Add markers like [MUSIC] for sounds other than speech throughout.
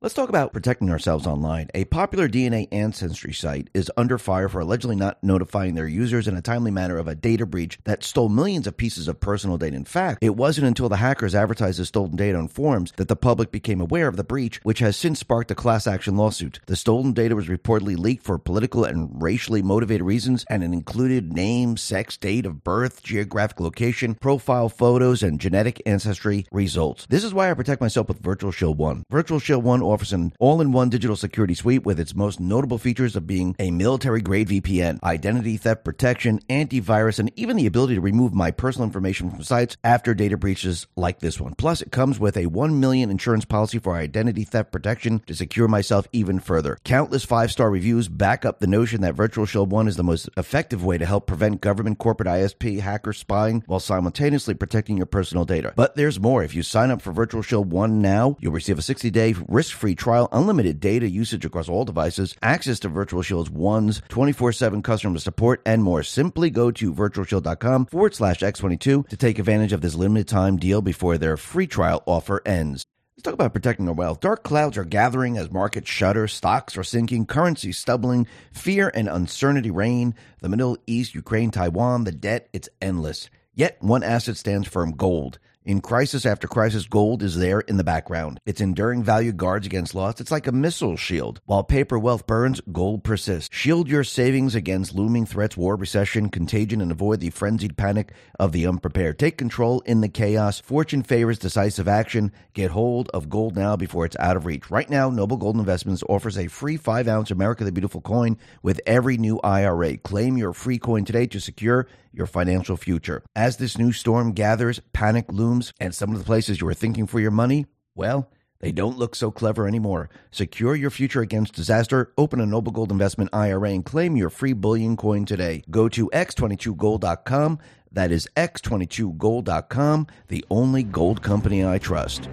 Let's talk about protecting ourselves online. A popular DNA ancestry site is under fire for allegedly not notifying their users in a timely manner of a data breach that stole millions of pieces of personal data. In fact, it wasn't until the hackers advertised the stolen data on forums that the public became aware of the breach, which has since sparked a class action lawsuit. The stolen data was reportedly leaked for political and racially motivated reasons, and it included name, sex, date of birth, geographic location, profile photos, and genetic ancestry results. This is why I protect myself with Virtual Shield 1. Virtual Shield 1 offers an all in one digital security suite with its most notable features of being a military grade VPN, identity theft protection, antivirus, and even the ability to remove my personal information from sites after data breaches like this one. Plus, it comes with a 1 million insurance policy for identity theft protection to secure myself even further. Countless five star reviews back up the notion that Virtual Shield 1 is the most effective way to help prevent government, corporate ISP, hacker spying while simultaneously protecting your personal data. But there's more. If you sign up for Virtual Shield 1 now, you'll receive a 60 day risk free trial unlimited data usage across all devices, access to Virtual Shield's one's 24 7 customer support, and more. Simply go to virtualshield.com forward slash X22 to take advantage of this limited time deal before their free trial offer ends. Let's talk about protecting our wealth. Dark clouds are gathering as markets shudder, stocks are sinking, currency stumbling, fear and uncertainty reign. The Middle East, Ukraine, Taiwan, the debt, it's endless. Yet one asset stands firm gold. In crisis after crisis, gold is there in the background. Its enduring value guards against loss. It's like a missile shield. While paper wealth burns, gold persists. Shield your savings against looming threats, war, recession, contagion, and avoid the frenzied panic of the unprepared. Take control in the chaos. Fortune favors decisive action. Get hold of gold now before it's out of reach. Right now, Noble Gold Investments offers a free 5 ounce America the Beautiful coin with every new IRA. Claim your free coin today to secure your financial future. As this new storm gathers, panic looms, and some of the places you were thinking for your money, well, they don't look so clever anymore. Secure your future against disaster. Open a Noble Gold Investment IRA and claim your free bullion coin today. Go to x22gold.com. That is x22gold.com, the only gold company I trust.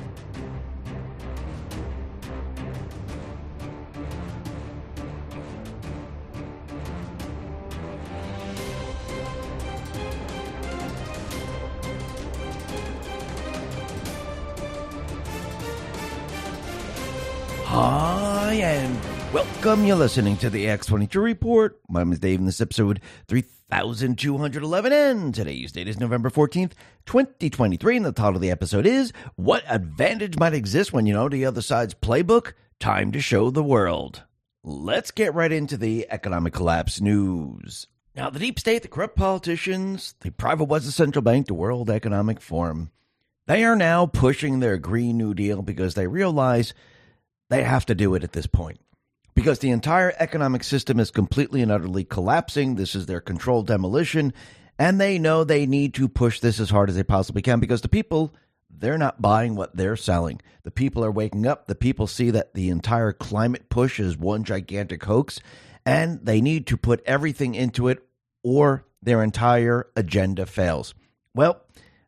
Hi, and welcome. You're listening to the X22 Report. My name is Dave, and this episode 3211. And today's date is November 14th, 2023. And the title of the episode is What Advantage Might Exist When You Know the Other Side's Playbook? Time to Show the World. Let's get right into the economic collapse news. Now, the deep state, the corrupt politicians, the private was the central bank, the World Economic Forum, they are now pushing their Green New Deal because they realize they have to do it at this point because the entire economic system is completely and utterly collapsing. This is their controlled demolition. And they know they need to push this as hard as they possibly can because the people, they're not buying what they're selling. The people are waking up. The people see that the entire climate push is one gigantic hoax. And they need to put everything into it or their entire agenda fails. Well,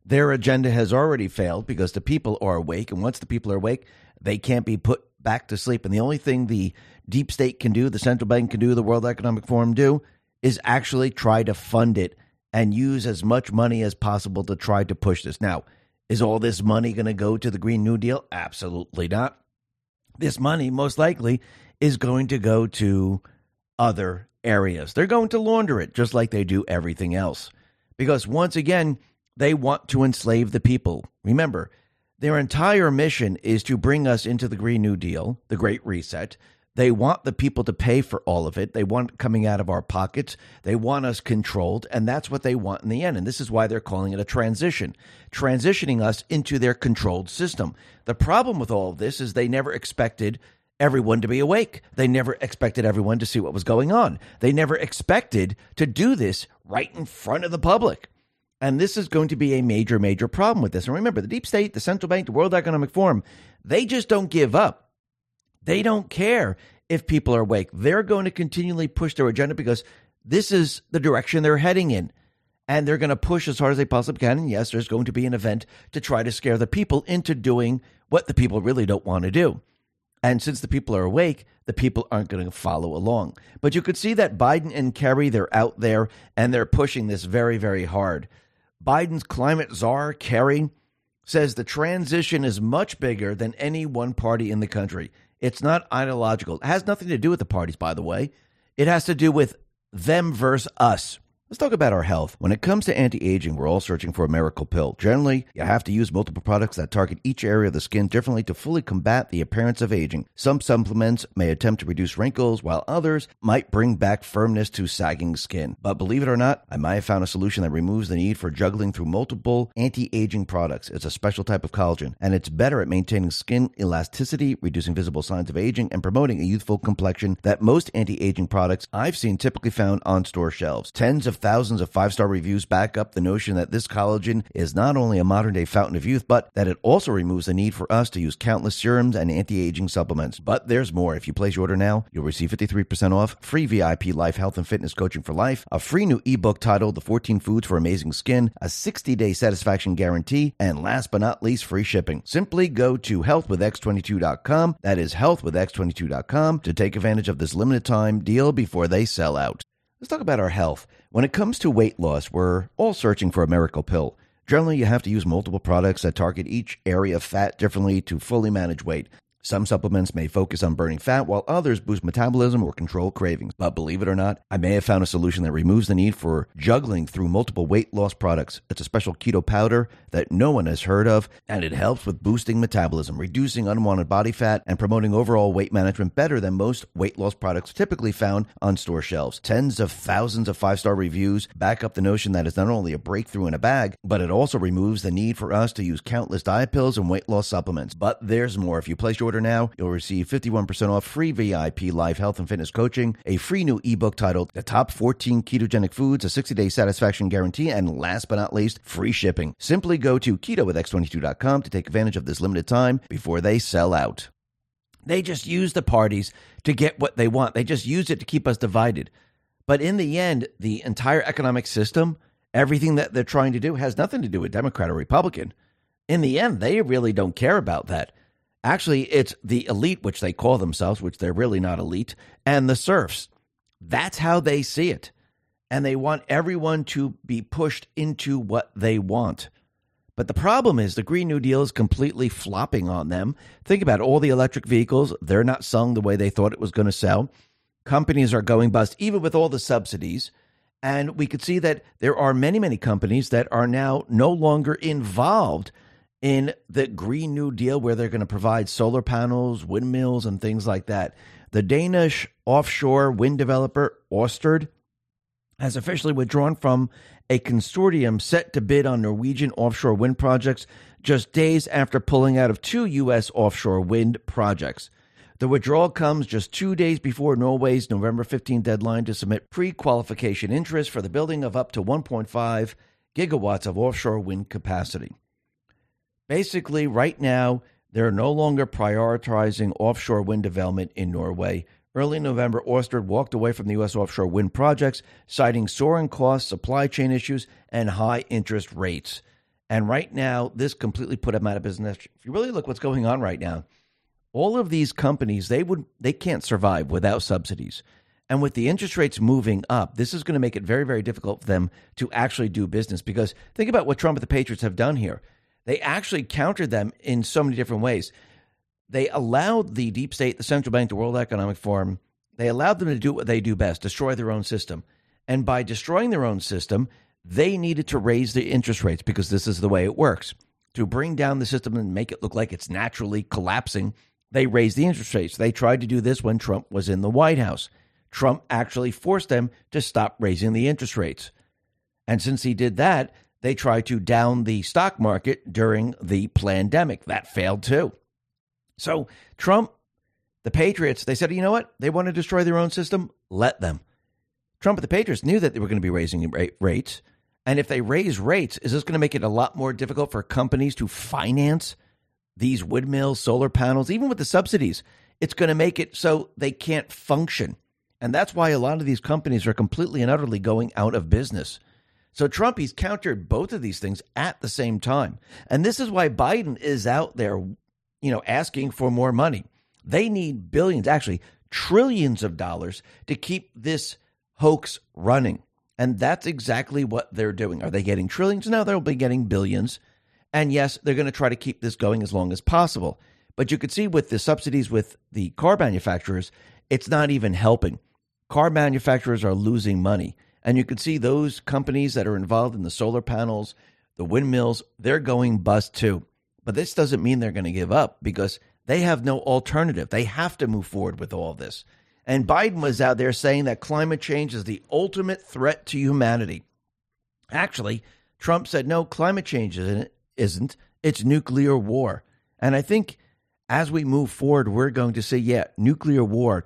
their agenda has already failed because the people are awake. And once the people are awake, they can't be put back to sleep. And the only thing the deep state can do, the central bank can do, the World Economic Forum do, is actually try to fund it and use as much money as possible to try to push this. Now, is all this money going to go to the Green New Deal? Absolutely not. This money, most likely, is going to go to other areas. They're going to launder it just like they do everything else. Because once again, they want to enslave the people. Remember, their entire mission is to bring us into the Green New Deal, the Great Reset. They want the people to pay for all of it. They want it coming out of our pockets. They want us controlled, and that's what they want in the end. And this is why they're calling it a transition, transitioning us into their controlled system. The problem with all of this is they never expected everyone to be awake. They never expected everyone to see what was going on. They never expected to do this right in front of the public. And this is going to be a major, major problem with this. And remember, the deep state, the central bank, the World Economic Forum, they just don't give up. They don't care if people are awake. They're going to continually push their agenda because this is the direction they're heading in. And they're going to push as hard as they possibly can. And yes, there's going to be an event to try to scare the people into doing what the people really don't want to do. And since the people are awake, the people aren't going to follow along. But you could see that Biden and Kerry, they're out there and they're pushing this very, very hard. Biden's climate czar, Kerry, says the transition is much bigger than any one party in the country. It's not ideological. It has nothing to do with the parties, by the way. It has to do with them versus us. Let's talk about our health. When it comes to anti aging, we're all searching for a miracle pill. Generally, you have to use multiple products that target each area of the skin differently to fully combat the appearance of aging. Some supplements may attempt to reduce wrinkles, while others might bring back firmness to sagging skin. But believe it or not, I might have found a solution that removes the need for juggling through multiple anti aging products. It's a special type of collagen, and it's better at maintaining skin elasticity, reducing visible signs of aging, and promoting a youthful complexion that most anti aging products I've seen typically found on store shelves. Tens of thousands of five star reviews back up the notion that this collagen is not only a modern day fountain of youth, but that it also removes the need for us to use countless serums and anti aging supplements. But there's more. If you place your order now, you'll receive 53% off, free VIP life health and fitness coaching for life, a free new ebook titled The 14 Foods for Amazing Skin, a 60 day satisfaction guarantee, and last but not least, free shipping. Simply go to healthwithx22.com. That is healthwithx22.com to take advantage of this limited time deal before they sell out. Let's talk about our health. When it comes to weight loss, we're all searching for a miracle pill. Generally, you have to use multiple products that target each area of fat differently to fully manage weight. Some supplements may focus on burning fat, while others boost metabolism or control cravings. But believe it or not, I may have found a solution that removes the need for juggling through multiple weight loss products. It's a special keto powder that no one has heard of, and it helps with boosting metabolism, reducing unwanted body fat, and promoting overall weight management better than most weight loss products typically found on store shelves. Tens of thousands of five star reviews back up the notion that it's not only a breakthrough in a bag, but it also removes the need for us to use countless diet pills and weight loss supplements. But there's more. If you place your order now, you'll receive 51% off free VIP live health and fitness coaching, a free new ebook titled The Top 14 Ketogenic Foods, a 60 day satisfaction guarantee, and last but not least, free shipping. Simply go to keto with ketowithx22.com to take advantage of this limited time before they sell out. They just use the parties to get what they want, they just use it to keep us divided. But in the end, the entire economic system, everything that they're trying to do has nothing to do with Democrat or Republican. In the end, they really don't care about that. Actually, it's the elite, which they call themselves, which they're really not elite, and the serfs. That's how they see it. And they want everyone to be pushed into what they want. But the problem is the Green New Deal is completely flopping on them. Think about it, all the electric vehicles, they're not selling the way they thought it was going to sell. Companies are going bust, even with all the subsidies. And we could see that there are many, many companies that are now no longer involved in the Green New Deal, where they're going to provide solar panels, windmills, and things like that. The Danish offshore wind developer, Ørsted, has officially withdrawn from a consortium set to bid on Norwegian offshore wind projects just days after pulling out of two U.S. offshore wind projects. The withdrawal comes just two days before Norway's November 15 deadline to submit pre qualification interest for the building of up to 1.5 gigawatts of offshore wind capacity. Basically, right now, they're no longer prioritizing offshore wind development in Norway. Early November, Ørsted walked away from the U.S. offshore wind projects, citing soaring costs, supply chain issues, and high interest rates. And right now, this completely put them out of business. If you really look what's going on right now, all of these companies they would they can't survive without subsidies. And with the interest rates moving up, this is going to make it very, very difficult for them to actually do business. Because think about what Trump and the Patriots have done here. They actually countered them in so many different ways. They allowed the deep state, the central bank, the World Economic Forum, they allowed them to do what they do best destroy their own system. And by destroying their own system, they needed to raise the interest rates because this is the way it works. To bring down the system and make it look like it's naturally collapsing, they raised the interest rates. They tried to do this when Trump was in the White House. Trump actually forced them to stop raising the interest rates. And since he did that, they tried to down the stock market during the pandemic. That failed too. So Trump, the Patriots, they said, you know what? They want to destroy their own system. Let them. Trump and the Patriots knew that they were going to be raising rates. And if they raise rates, is this going to make it a lot more difficult for companies to finance these windmills, solar panels, even with the subsidies? It's going to make it so they can't function. And that's why a lot of these companies are completely and utterly going out of business. So Trump, he's countered both of these things at the same time. And this is why Biden is out there, you know, asking for more money. They need billions, actually trillions of dollars to keep this hoax running. And that's exactly what they're doing. Are they getting trillions? No, they'll be getting billions. And yes, they're going to try to keep this going as long as possible. But you could see with the subsidies with the car manufacturers, it's not even helping. Car manufacturers are losing money. And you can see those companies that are involved in the solar panels, the windmills, they're going bust too. But this doesn't mean they're going to give up because they have no alternative. They have to move forward with all this. And Biden was out there saying that climate change is the ultimate threat to humanity. Actually, Trump said, no, climate change isn't. It's nuclear war. And I think as we move forward, we're going to say, yeah, nuclear war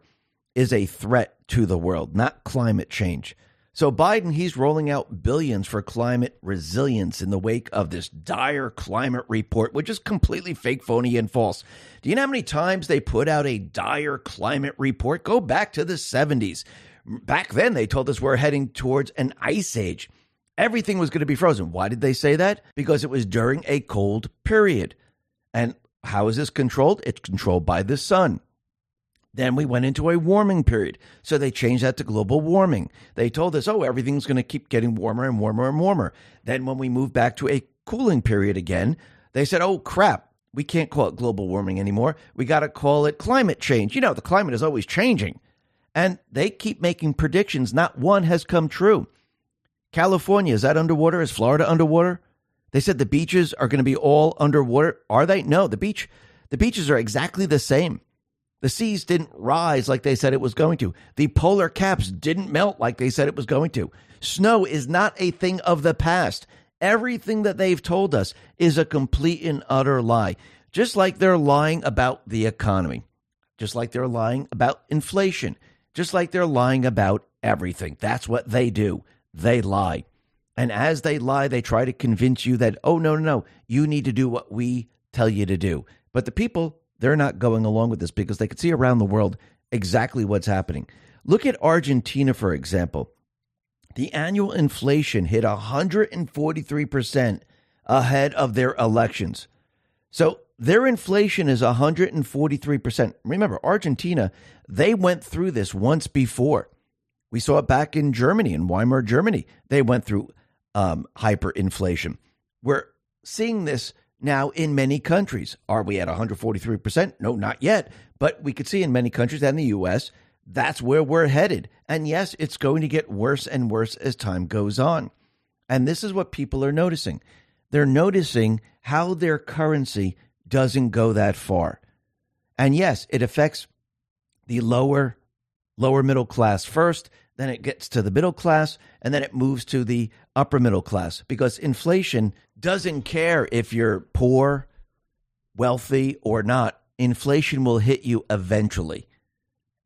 is a threat to the world, not climate change. So Biden, he's rolling out billions for climate resilience in the wake of this dire climate report, which is completely fake, phony, and false. Do you know how many times they put out a dire climate report? Go back to the 70s. Back then, they told us we're heading towards an ice age. Everything was going to be frozen. Why did they say that? Because it was during a cold period. And how is this controlled? It's controlled by the sun. Then we went into a warming period. So they changed that to global warming. They told us, oh, everything's going to keep getting warmer and warmer and warmer. Then when we moved back to a cooling period again, they said, oh, crap, we can't call it global warming anymore. We got to call it climate change. You know, the climate is always changing. And they keep making predictions. Not one has come true. California, is that underwater? Is Florida underwater? They said the beaches are going to be all underwater. Are they? No, the beach, the beaches are exactly the same. The seas didn't rise like they said it was going to. The polar caps didn't melt like they said it was going to. Snow is not a thing of the past. Everything that they've told us is a complete and utter lie. Just like they're lying about the economy, just like they're lying about inflation, just like they're lying about everything. That's what they do. They lie. And as they lie, they try to convince you that, oh, no, no, no, you need to do what we tell you to do. But the people they're not going along with this because they could see around the world exactly what's happening. Look at Argentina, for example. The annual inflation hit 143% ahead of their elections. So their inflation is 143%. Remember, Argentina, they went through this once before. We saw it back in Germany, in Weimar, Germany. They went through um, hyperinflation. We're seeing this now, in many countries, are we at 143%? No, not yet. But we could see in many countries and the US, that's where we're headed. And yes, it's going to get worse and worse as time goes on. And this is what people are noticing. They're noticing how their currency doesn't go that far. And yes, it affects the lower lower middle class first, then it gets to the middle class, and then it moves to the upper middle class because inflation doesn't care if you're poor, wealthy, or not. Inflation will hit you eventually.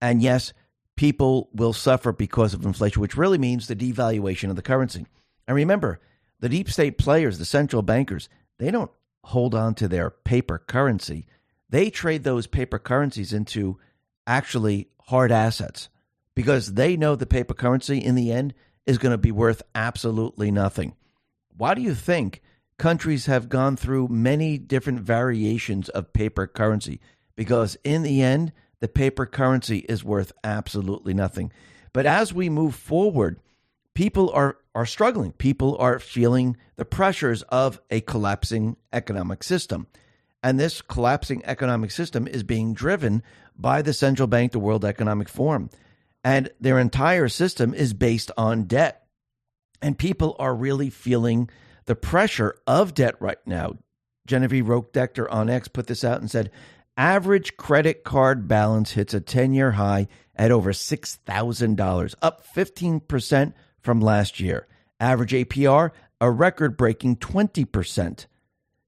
And yes, people will suffer because of inflation, which really means the devaluation of the currency. And remember, the deep state players, the central bankers, they don't hold on to their paper currency. They trade those paper currencies into actually hard assets because they know the paper currency in the end is going to be worth absolutely nothing. Why do you think countries have gone through many different variations of paper currency? Because in the end, the paper currency is worth absolutely nothing. But as we move forward, people are, are struggling. People are feeling the pressures of a collapsing economic system. And this collapsing economic system is being driven by the central bank, the World Economic Forum and their entire system is based on debt. And people are really feeling the pressure of debt right now. Genevieve Roch-Decter on X put this out and said average credit card balance hits a 10 year high at over $6,000, up 15% from last year. Average APR, a record breaking 20%.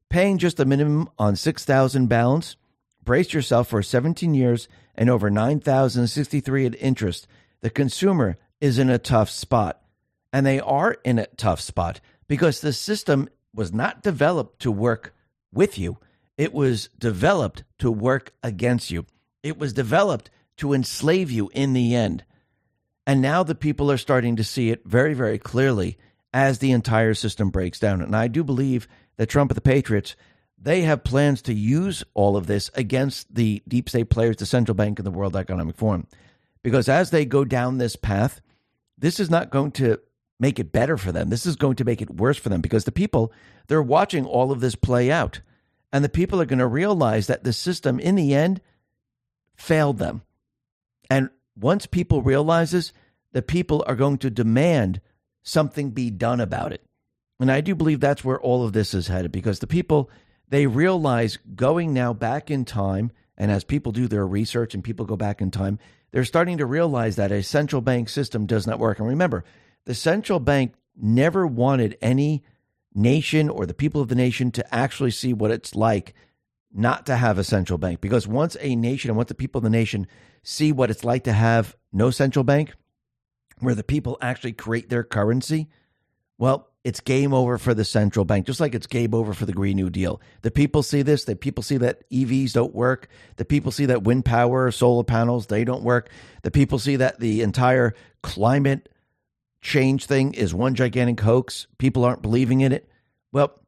Paying just a minimum on 6,000 balance, brace yourself for 17 years and over 9,063 in interest, the consumer is in a tough spot. And they are in a tough spot because the system was not developed to work with you. It was developed to work against you. It was developed to enslave you in the end. And now the people are starting to see it very, very clearly as the entire system breaks down. And I do believe that Trump and the Patriots they have plans to use all of this against the deep state players, the central bank, and the World Economic Forum. Because as they go down this path, this is not going to make it better for them. This is going to make it worse for them because the people, they're watching all of this play out. And the people are going to realize that the system, in the end, failed them. And once people realize this, the people are going to demand something be done about it. And I do believe that's where all of this is headed because the people, they realize going now back in time, and as people do their research and people go back in time, they're starting to realize that a central bank system does not work. And remember, the central bank never wanted any nation or the people of the nation to actually see what it's like not to have a central bank. Because once a nation and once the people of the nation see what it's like to have no central bank, where the people actually create their currency, well, it's game over for the central bank, just like it's game over for the Green New Deal. The people see this. The people see that EVs don't work. The people see that wind power, solar panels, they don't work. The people see that the entire climate change thing is one gigantic hoax. People aren't believing in it. Well,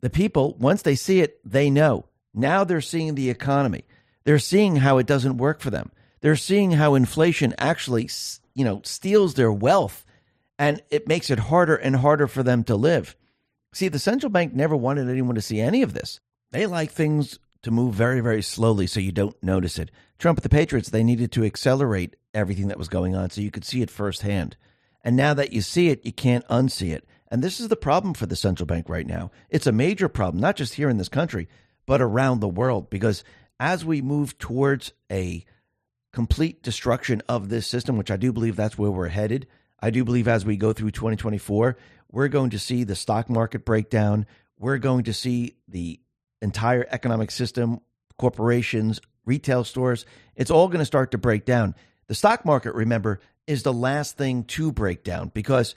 the people, once they see it, they know. Now they're seeing the economy. They're seeing how it doesn't work for them. They're seeing how inflation actually, you know, steals their wealth and it makes it harder and harder for them to live. See, the central bank never wanted anyone to see any of this. They like things to move very, very slowly so you don't notice it. Trump and the Patriots, they needed to accelerate everything that was going on so you could see it firsthand. And now that you see it, you can't unsee it. And this is the problem for the central bank right now. It's a major problem, not just here in this country, but around the world, because as we move towards a complete destruction of this system, which I do believe that's where we're headed, I do believe as we go through 2024, we're going to see the stock market breakdown. We're going to see the entire economic system, corporations, retail stores, it's all going to start to break down. The stock market, remember, is the last thing to break down because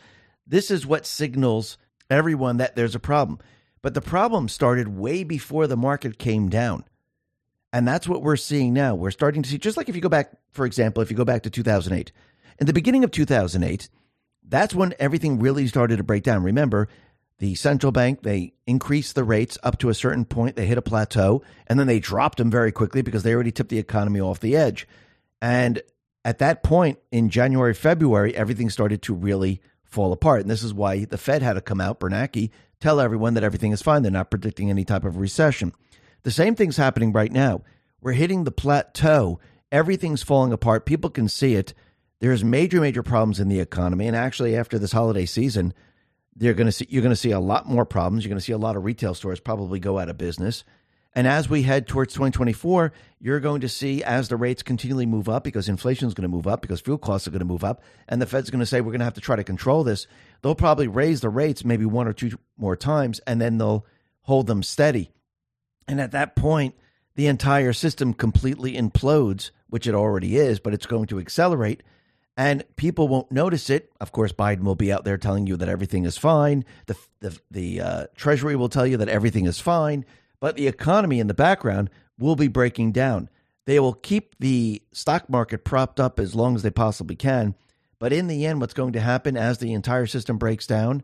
this is what signals everyone that there's a problem. But the problem started way before the market came down. And that's what we're seeing now. We're starting to see, just like if you go back, for example, if you go back to 2008, in the beginning of 2008, that's when everything really started to break down. Remember, the central bank, they increased the rates up to a certain point. They hit a plateau and then they dropped them very quickly because they already tipped the economy off the edge. And at that point in January, February, everything started to really fall apart. And this is why the Fed had to come out, Bernanke, tell everyone that everything is fine. They're not predicting any type of recession. The same thing's happening right now. We're hitting the plateau. Everything's falling apart. People can see it. There's major, major problems in the economy. And actually, after this holiday season, they're going to see, you're going to see a lot more problems. You're going to see a lot of retail stores probably go out of business. And as we head towards 2024, you're going to see as the rates continually move up because inflation is going to move up because fuel costs are going to move up, and the Fed's going to say we're going to have to try to control this. They'll probably raise the rates maybe one or two more times, and then they'll hold them steady. And at that point, the entire system completely implodes, which it already is, but it's going to accelerate and people won't notice it. Of course, Biden will be out there telling you that everything is fine. The the, the uh, Treasury will tell you that everything is fine, but the economy in the background will be breaking down. They will keep the stock market propped up as long as they possibly can, but in the end, what's going to happen as the entire system breaks down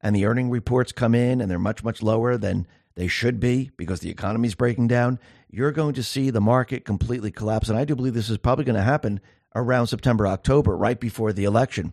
and the earning reports come in and they're much much lower than they should be because the economy is breaking down, you're going to see the market completely collapse. And I do believe this is probably going to happen around September, October, right before the election.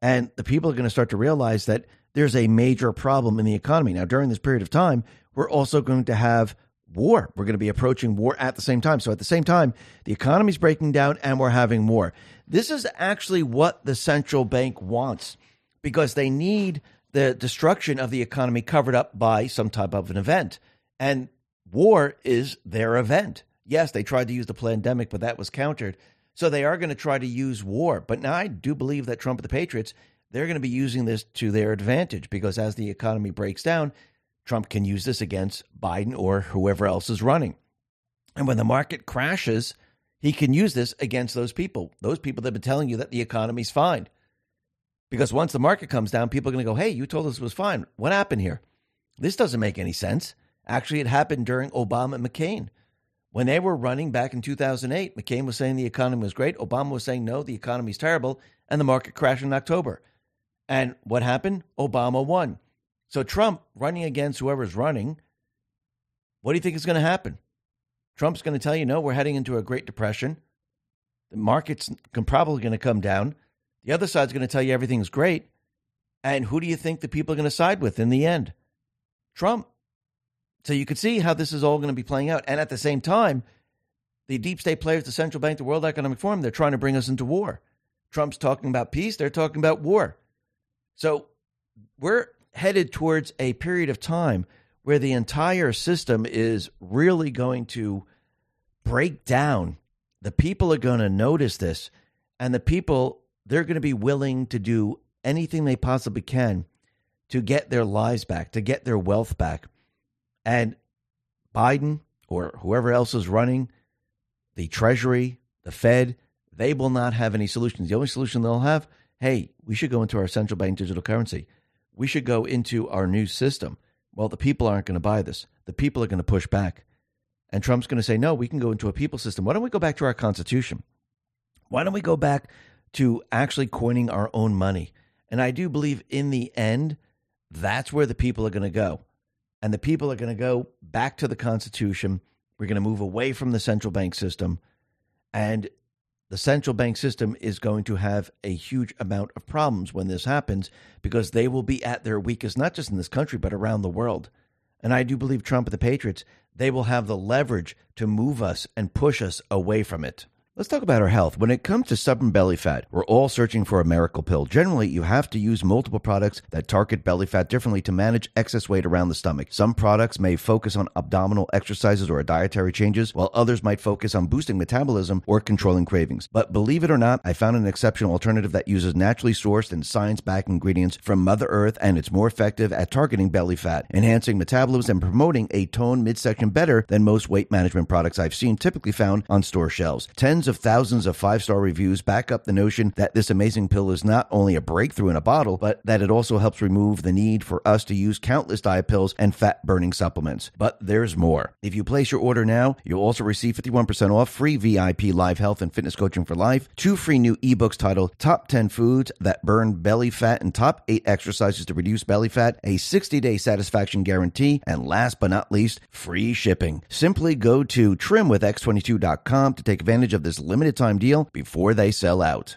And the people are going to start to realize that there's a major problem in the economy. Now, during this period of time, we're also going to have war. We're going to be approaching war at the same time. So, at the same time, the economy's breaking down and we're having war. This is actually what the central bank wants because they need the destruction of the economy covered up by some type of an event. And war is their event. Yes, they tried to use the pandemic, but that was countered. So they are going to try to use war. But now I do believe that Trump and the Patriots, they're going to be using this to their advantage because as the economy breaks down, Trump can use this against Biden or whoever else is running. And when the market crashes, he can use this against those people, those people that have been telling you that the economy's fine. Because once the market comes down, people are going to go, hey, you told us it was fine. What happened here? This doesn't make any sense. Actually, it happened during Obama and McCain. When they were running back in 2008, McCain was saying the economy was great. Obama was saying, no, the economy's terrible. And the market crashed in October. And what happened? Obama won. So Trump running against whoever's running, what do you think is going to happen? Trump's going to tell you, no, we're heading into a Great Depression. The market's probably going to come down. The other side's going to tell you everything's great. And who do you think the people are going to side with in the end? Trump. So you can see how this is all going to be playing out. And at the same time, the deep state players, the central bank, the World Economic Forum, they're trying to bring us into war. Trump's talking about peace, they're talking about war. So we're headed towards a period of time where the entire system is really going to break down. The people are going to notice this, and the people, they're going to be willing to do anything they possibly can to get their lives back, to get their wealth back. And Biden or whoever else is running, the Treasury, the Fed, they will not have any solutions. The only solution they'll have hey, we should go into our central bank digital currency. We should go into our new system. Well, the people aren't going to buy this. The people are going to push back. And Trump's going to say, no, we can go into a people system. Why don't we go back to our Constitution? Why don't we go back to actually coining our own money? And I do believe in the end, that's where the people are going to go. And the people are going to go back to the Constitution. We're going to move away from the central bank system. And the central bank system is going to have a huge amount of problems when this happens because they will be at their weakest, not just in this country, but around the world. And I do believe Trump and the Patriots, they will have the leverage to move us and push us away from it. Let's talk about our health. When it comes to stubborn belly fat, we're all searching for a miracle pill. Generally, you have to use multiple products that target belly fat differently to manage excess weight around the stomach. Some products may focus on abdominal exercises or dietary changes, while others might focus on boosting metabolism or controlling cravings. But believe it or not, I found an exceptional alternative that uses naturally sourced and science backed ingredients from Mother Earth, and it's more effective at targeting belly fat, enhancing metabolism, and promoting a toned midsection better than most weight management products I've seen typically found on store shelves. Tens Tens of thousands of five star reviews back up the notion that this amazing pill is not only a breakthrough in a bottle, but that it also helps remove the need for us to use countless diet pills and fat burning supplements. But there's more. If you place your order now, you'll also receive 51% off free VIP live health and fitness coaching for life, two free new ebooks titled Top 10 Foods That Burn Belly Fat and Top 8 Exercises to Reduce Belly Fat, a 60 day satisfaction guarantee, and last but not least, free shipping. Simply go to trimwithx22.com to take advantage of this limited time deal before they sell out.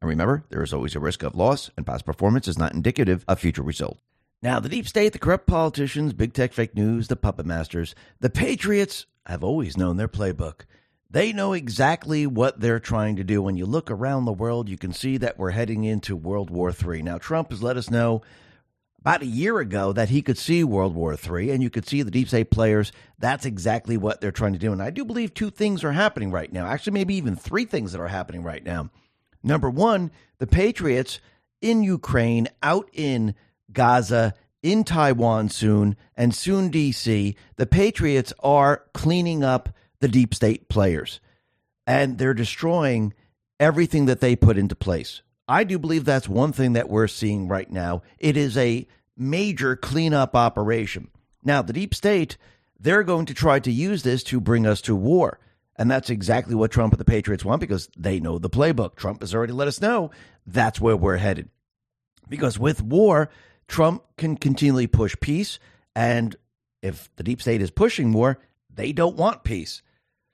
And remember, there is always a risk of loss, and past performance is not indicative of future results. Now, the deep state, the corrupt politicians, big tech fake news, the puppet masters, the patriots have always known their playbook. They know exactly what they're trying to do. When you look around the world, you can see that we're heading into World War III. Now, Trump has let us know about a year ago that he could see World War III, and you could see the deep state players. That's exactly what they're trying to do. And I do believe two things are happening right now. Actually, maybe even three things that are happening right now. Number one, the Patriots in Ukraine, out in Gaza, in Taiwan soon, and soon DC, the Patriots are cleaning up the deep state players and they're destroying everything that they put into place. I do believe that's one thing that we're seeing right now. It is a major cleanup operation. Now, the deep state, they're going to try to use this to bring us to war. And that's exactly what Trump and the Patriots want because they know the playbook. Trump has already let us know that's where we're headed. Because with war, Trump can continually push peace. And if the deep state is pushing war, they don't want peace.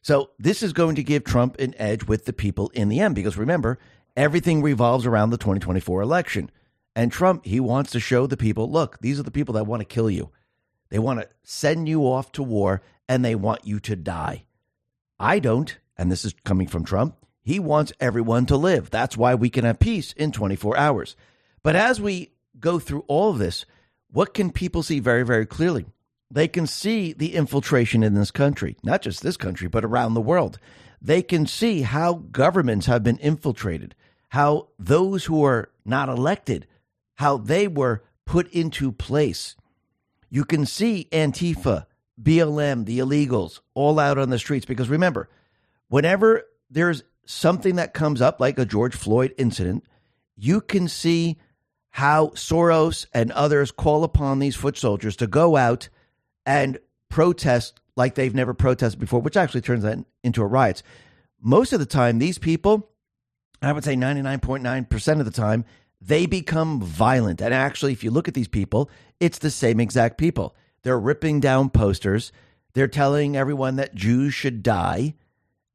So this is going to give Trump an edge with the people in the end. Because remember, everything revolves around the 2024 election. And Trump, he wants to show the people look, these are the people that want to kill you. They want to send you off to war and they want you to die. I don't, and this is coming from Trump. He wants everyone to live. That's why we can have peace in 24 hours. But as we go through all of this, what can people see very, very clearly? They can see the infiltration in this country, not just this country, but around the world. They can see how governments have been infiltrated, how those who are not elected, how they were put into place. You can see Antifa, BLM, the illegals all out on the streets because remember, whenever there's something that comes up like a George Floyd incident, you can see how Soros and others call upon these foot soldiers to go out and protest like they've never protested before, which actually turns that into a riot. Most of the time, these people, I would say 99.9% of the time, they become violent. And actually, if you look at these people, it's the same exact people. They're ripping down posters. They're telling everyone that Jews should die.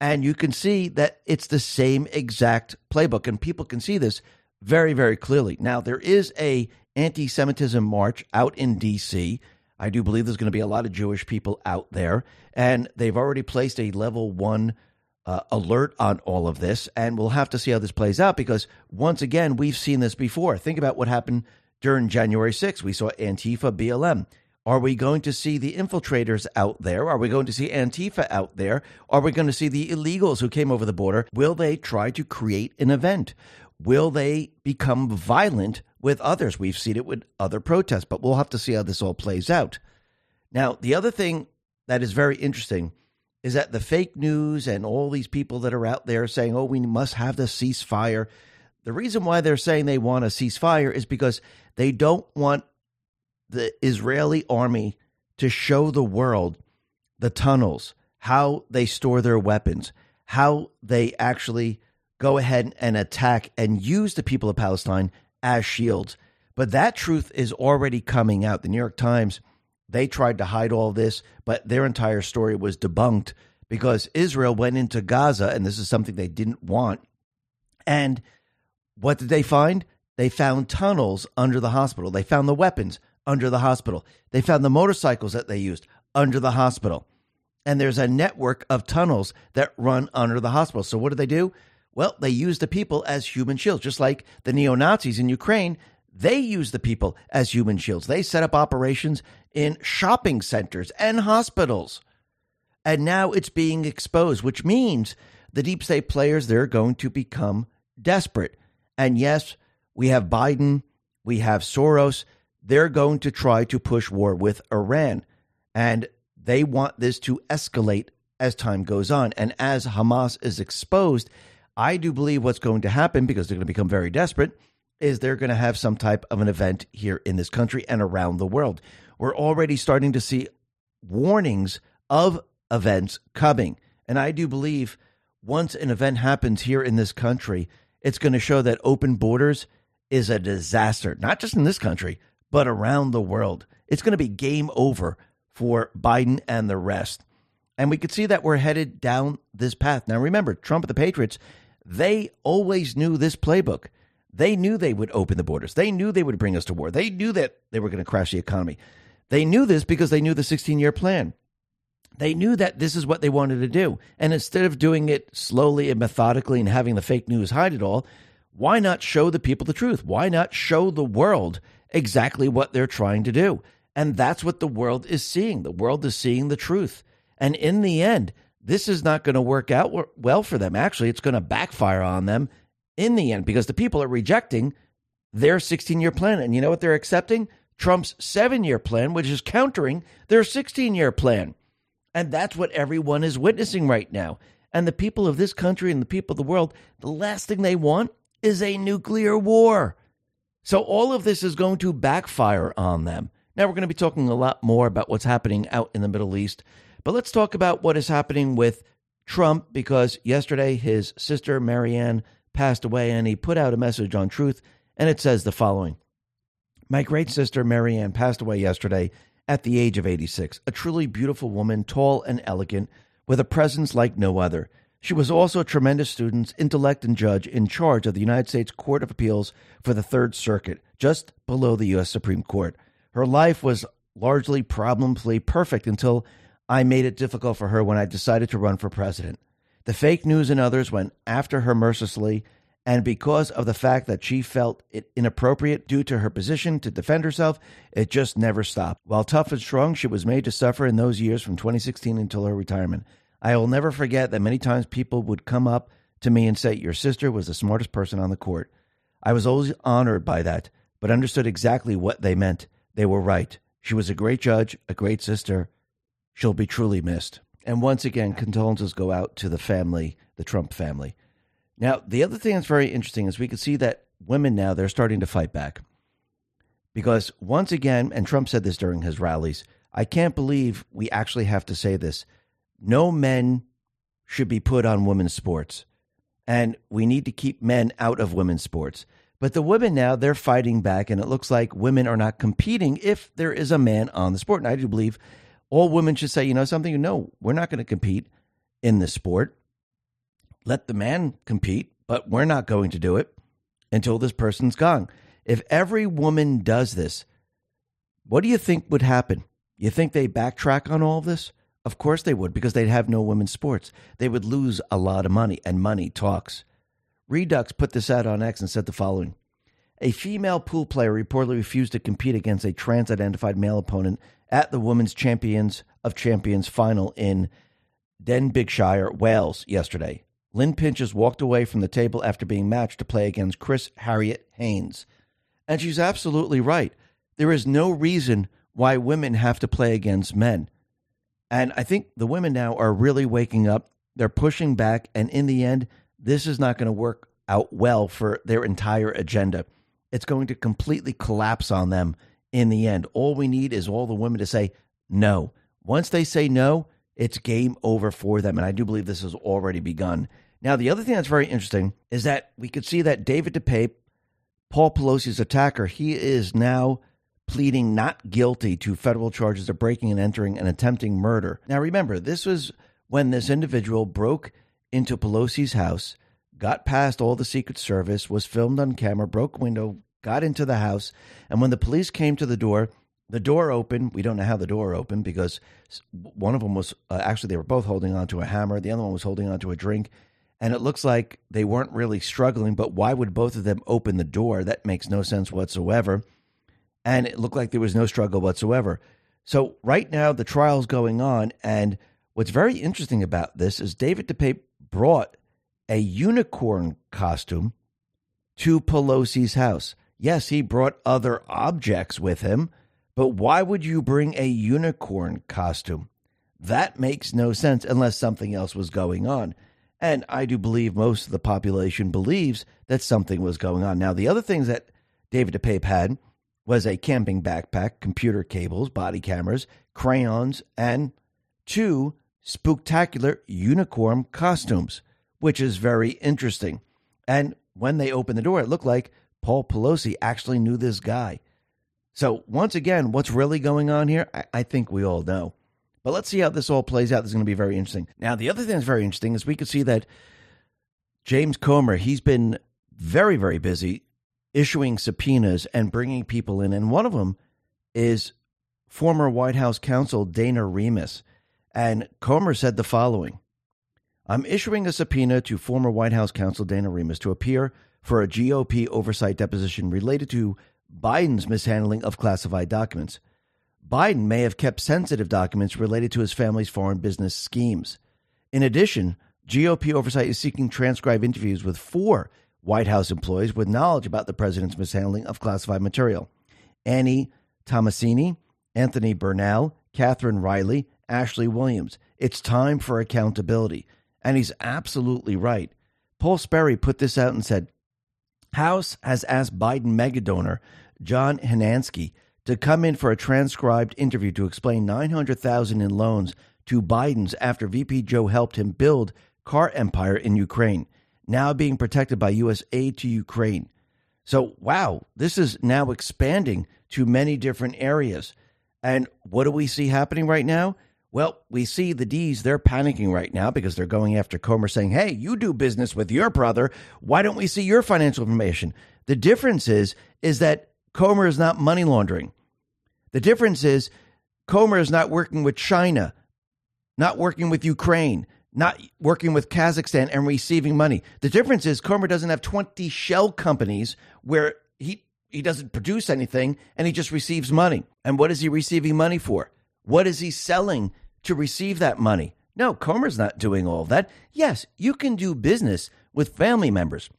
And you can see that it's the same exact playbook. And people can see this very, very clearly. Now, there is a anti-Semitism march out in D.C. I do believe there's going to be a lot of Jewish people out there. And they've already placed a level one uh, alert on all of this. And we'll have to see how this plays out because, once again, we've seen this before. Think about what happened during January 6th. We saw Antifa BLM. Are we going to see the infiltrators out there? Are we going to see Antifa out there? Are we going to see the illegals who came over the border? Will they try to create an event? Will they become violent with others? We've seen it with other protests, but we'll have to see how this all plays out. Now, the other thing that is very interesting is that the fake news and all these people that are out there saying, oh, we must have the ceasefire. The reason why they're saying they want a ceasefire is because they don't want the Israeli army to show the world the tunnels, how they store their weapons, how they actually go ahead and attack and use the people of Palestine as shields. But that truth is already coming out. The New York Times, they tried to hide all this, but their entire story was debunked because Israel went into Gaza, and this is something they didn't want. And what did they find? They found tunnels under the hospital. They found the weapons under the hospital. They found the motorcycles that they used under the hospital. And there's a network of tunnels that run under the hospital. So what do they do? Well, they use the people as human shields, just like the neo Nazis in Ukraine. They use the people as human shields. They set up operations in shopping centers and hospitals. And now it's being exposed, which means the deep state players, they're going to become desperate. And yes, we have Biden, we have Soros, they're going to try to push war with Iran. And they want this to escalate as time goes on. And as Hamas is exposed, I do believe what's going to happen, because they're going to become very desperate, is they're going to have some type of an event here in this country and around the world. We're already starting to see warnings of events coming. And I do believe once an event happens here in this country, it's going to show that open borders is a disaster, not just in this country, but around the world. It's going to be game over for Biden and the rest. And we could see that we're headed down this path. Now, remember, Trump and the Patriots, they always knew this playbook. They knew they would open the borders. They knew they would bring us to war. They knew that they were going to crash the economy. They knew this because they knew the 16 year plan. They knew that this is what they wanted to do. And instead of doing it slowly and methodically and having the fake news hide it all, why not show the people the truth? Why not show the world exactly what they're trying to do. And that's what the world is seeing. The world is seeing the truth. And in the end, this is not going to work out well for them. Actually, it's going to backfire on them in the end because the people are rejecting their 16 year plan. And you know what they're accepting? Trump's seven year plan, which is countering their 16 year plan. And that's what everyone is witnessing right now. And the people of this country and the people of the world, the last thing they want is a nuclear war. So all of this is going to backfire on them. Now we're going to be talking a lot more about what's happening out in the Middle East, but let's talk about what is happening with Trump because yesterday his sister Maryanne passed away and he put out a message on Truth and it says the following. My great sister Maryanne passed away yesterday at the age of 86, a truly beautiful woman, tall and elegant, with a presence like no other. She was also a tremendous student, intellect, and judge in charge of the United States Court of Appeals for the Third Circuit, just below the U.S. Supreme Court. Her life was largely problem free perfect until I made it difficult for her when I decided to run for president. The fake news and others went after her mercilessly, And because of the fact that she felt it inappropriate due to her position to defend herself, it just never stopped. While tough and strong, she was made to suffer in those years from 2016 until her retirement. I will never forget that many times people would come up to me and say, Your sister was the smartest person on the court. I was always honored by that, but understood exactly what they meant. They were right. She was a great judge, a great sister. She'll be truly missed. And once again, condolences go out to the family, the Trump family. Now, the other thing that's very interesting is we can see that women now, they're starting to fight back. Because once again, and Trump said this during his rallies, I can't believe we actually have to say this. No men should be put on women's sports. And we need to keep men out of women's sports. But the women now, they're fighting back, and it looks like women are not competing if there is a man on the sport. And I do believe all women should say, you know something? No, we're not going to compete in the sport. Let the man compete, but we're not going to do it until this person's gone. If every woman does this, what do you think would happen? You think they backtrack on all of this? Of course they would, because they'd have no women's sports. They would lose a lot of money, and money talks. Reduxx put this out on X and said the following A female pool player reportedly refused to compete against a trans identified male opponent at the Women's Champions of Champions final in Denbighshire, Wales, yesterday. Lynne Pinches walked away from the table after being matched to play against Chris Harriet Haynes. And she's absolutely right. There is no reason why women have to play against men. And I think the women now are really waking up. They're pushing back. And in the end, this is not going to work out well for their entire agenda. It's going to completely collapse on them in the end. All we need is all the women to say no. Once they say no, it's game over for them. And I do believe this has already begun. Now, the other thing that's very interesting is that we could see that David DePape, Paul Pelosi's attacker, he is now pleading not guilty to federal charges of breaking and entering and attempting murder. Now, remember, this was when this individual broke into Pelosi's house, got past all the Secret Service, was filmed on camera, broke window, got into the house, and when the police came to the door, the door opened. We don't know how the door opened because one of them was uh, actually they were both holding onto a hammer. The other one was holding onto a drink. And it looks like they weren't really struggling, but why would both of them open the door? That makes no sense whatsoever. And it looked like there was no struggle whatsoever. So right now the trial's going on, and what's very interesting about this is David DePape brought a unicorn costume to Pelosi's house. Yes, he brought other objects with him, but why would you bring a unicorn costume? That makes no sense unless something else was going on. And I do believe most of the population believes that something was going on. Now, the other things that David DePape had was a camping backpack, computer cables, body cameras, crayons, and two spectacular unicorn costumes, which is very interesting. And when they opened the door, it looked like Paul Pelosi actually knew this guy. So, once again, what's really going on here? I, I think we all know. But let's see how this all plays out. This is going to be very interesting. Now, the other thing that's very interesting is we could see that James Comer, he's been very, very busy issuing subpoenas and bringing people in. And one of them is former White House counsel Dana Remus. And Comer said the following I'm issuing a subpoena to former White House counsel Dana Remus to appear for a GOP oversight deposition related to Biden's mishandling of classified documents. Biden may have kept sensitive documents related to his family's foreign business schemes. In addition, GOP oversight is seeking transcribed interviews with four White House employees with knowledge about the president's mishandling of classified material Annie Tomasini, Anthony Bernal, Catherine Riley, Ashley Williams. It's time for accountability. And he's absolutely right. Paul Sperry put this out and said House has asked Biden megadonor John Hynansky to come in for a transcribed interview to explain 900,000 in loans to Biden's after VP Joe helped him build car empire in Ukraine, now being protected by US aid to Ukraine. So, wow, this is now expanding to many different areas. And what do we see happening right now? Well, we see the D's, they're panicking right now because they're going after Comer saying, hey, you do business with your brother. Why don't we see your financial information? The difference is, is that Comer is not money laundering. The difference is Comer is not working with China, not working with Ukraine, not working with Kazakhstan and receiving money. The difference is Comer doesn't have 20 shell companies where he he doesn't produce anything and he just receives money. And what is he receiving money for? What is he selling to receive that money? No, Comer's not doing all of that. Yes, you can do business with family members.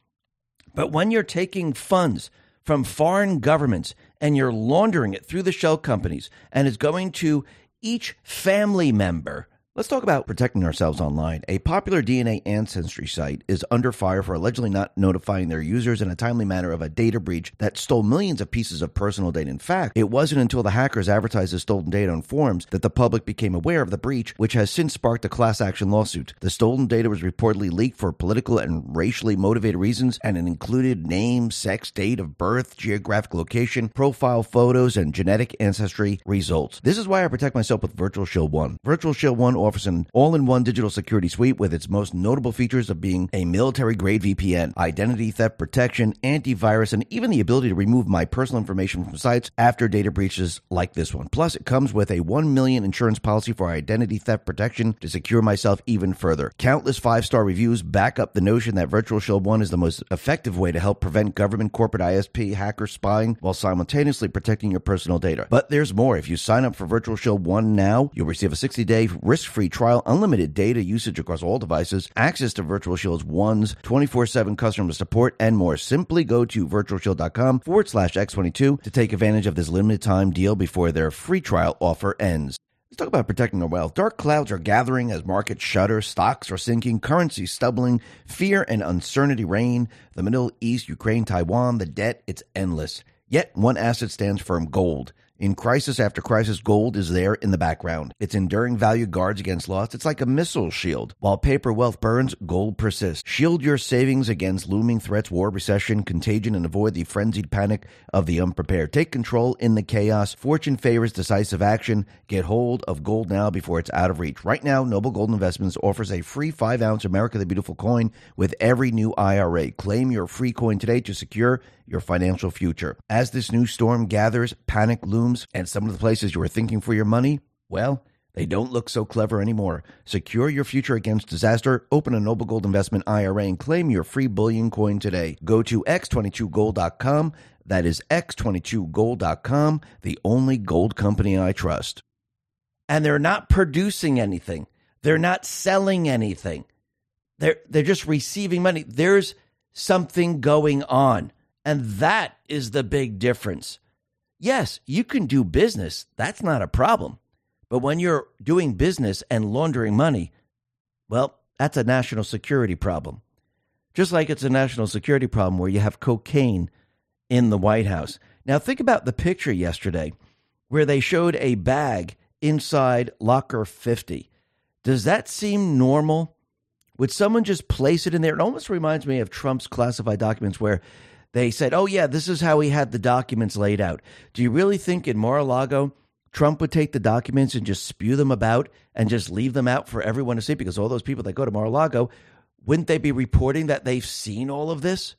But when you're taking funds from foreign governments and you're laundering it through the shell companies and it's going to each family member, Let's talk about protecting ourselves online. A popular DNA ancestry site is under fire for allegedly not notifying their users in a timely manner of a data breach that stole millions of pieces of personal data. In fact, it wasn't until the hackers advertised the stolen data on forums that the public became aware of the breach, which has since sparked a class action lawsuit. The stolen data was reportedly leaked for political and racially motivated reasons, and it included name, sex, date of birth, geographic location, profile photos, and genetic ancestry results. This is why I protect myself with Virtual Shield 1. Virtual Shield 1 offers an all in one digital security suite with its most notable features of being a military grade VPN, identity theft protection, antivirus, and even the ability to remove my personal information from sites after data breaches like this one. Plus, it comes with a 1 million insurance policy for identity theft protection to secure myself even further. Countless five star reviews back up the notion that Virtual Shield 1 is the most effective way to help prevent government, corporate ISP, hacker spying while simultaneously protecting your personal data. But there's more. If you sign up for Virtual Shield 1 now, you'll receive a 60 day risk free trial, unlimited data usage across all devices, access to Virtual Shield's one's 24 7 customer support, and more. Simply go to virtualshield.com forward slash X22 to take advantage of this limited time deal before their free trial offer ends. Let's talk about protecting our wealth. Dark clouds are gathering as markets shudder, stocks are sinking, currencies stumbling, fear and uncertainty reign. The Middle East, Ukraine, Taiwan, the debt, it's endless. Yet one asset stands firm gold. In crisis after crisis, gold is there in the background. Its enduring value guards against loss. It's like a missile shield. While paper wealth burns, gold persists. Shield your savings against looming threats, war, recession, contagion, and avoid the frenzied panic of the unprepared. Take control in the chaos. Fortune favors decisive action. Get hold of gold now before it's out of reach. Right now, Noble Gold Investments offers a free 5 ounce America the Beautiful coin with every new IRA. Claim your free coin today to secure your financial future. As this new storm gathers, panic looms, and some of the places you were thinking for your money, well, they don't look so clever anymore. Secure your future against disaster. Open a Noble Gold Investment IRA and claim your free bullion coin today. Go to x22gold.com. That is x22gold.com, the only gold company I trust. And they're not producing anything. They're not selling anything. They're they're just receiving money. There's something going on. And that is the big difference. Yes, you can do business. That's not a problem. But when you're doing business and laundering money, well, that's a national security problem. Just like it's a national security problem where you have cocaine in the White House. Now, think about the picture yesterday where they showed a bag inside locker 50. Does that seem normal? Would someone just place it in there? It almost reminds me of Trump's classified documents where they said, oh, yeah, this is how he had the documents laid out. Do you really think in Mar a Lago, Trump would take the documents and just spew them about and just leave them out for everyone to see? Because all those people that go to Mar a Lago, wouldn't they be reporting that they've seen all of this?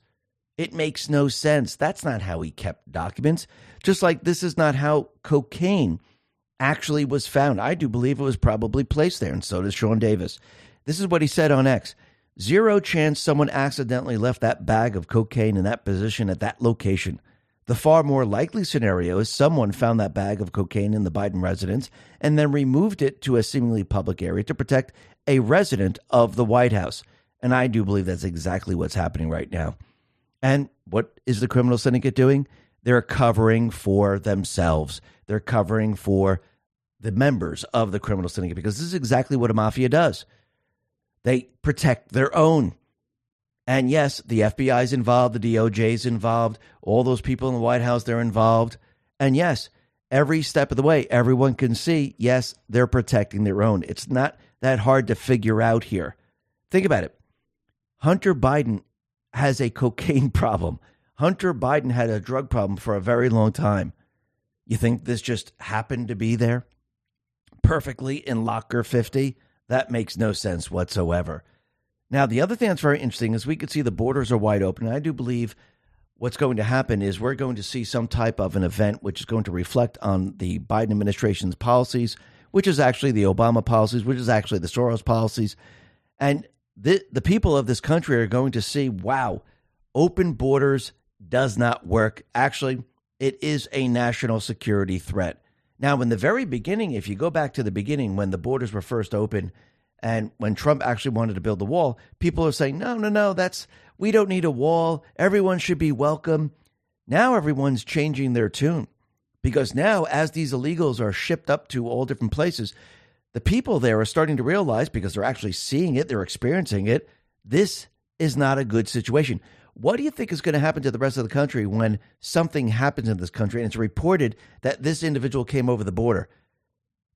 It makes no sense. That's not how he kept documents. Just like this is not how cocaine actually was found. I do believe it was probably placed there, and so does Sean Davis. This is what he said on X. Zero chance someone accidentally left that bag of cocaine in that position at that location. The far more likely scenario is someone found that bag of cocaine in the Biden residence and then removed it to a seemingly public area to protect a resident of the White House. And I do believe that's exactly what's happening right now. And what is the criminal syndicate doing? They're covering for themselves. They're covering for the members of the criminal syndicate because this is exactly what a mafia does. They protect their own. And yes, the FBI is involved, the DOJ is involved, all those people in the White House, they're involved. And yes, every step of the way, everyone can see, yes, they're protecting their own. It's not that hard to figure out here. Think about it. Hunter Biden has a cocaine [LAUGHS] problem. Hunter Biden had a drug problem for a very long time. You think this just happened to be there perfectly in locker 50? That makes no sense whatsoever. Now, the other thing that's very interesting is we could see the borders are wide open. And I do believe what's going to happen is we're going to see some type of an event which is going to reflect on the Biden administration's policies, which is actually the Obama policies, which is actually the Soros policies. And the, the people of this country are going to see wow, open borders does not work. Actually, it is a national security threat. Now, in the very beginning, if you go back to the beginning when the borders were first open and when Trump actually wanted to build the wall, people are saying, no, no, no, that's, we don't need a wall. Everyone should be welcome. Now everyone's changing their tune because now, as these illegals are shipped up to all different places, the people there are starting to realize because they're actually seeing it, they're experiencing it, this is not a good situation. What do you think is going to happen to the rest of the country when something happens in this country and it's reported that this individual came over the border?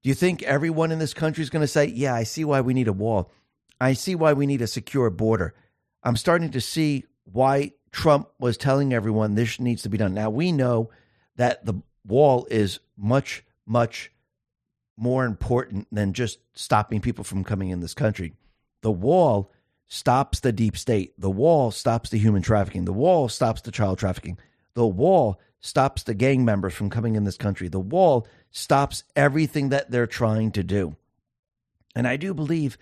Do you think everyone in this country is going to say, Yeah, I see why we need a wall? I see why we need a secure border. I'm starting to see why Trump was telling everyone this needs to be done. Now, we know that the wall is much, much more important than just stopping people from coming in this country. The wall stops the deep state. The wall stops the human trafficking. The wall stops the child trafficking. The wall stops the gang members from coming in this country. The wall stops everything that they're trying to do. And I do believe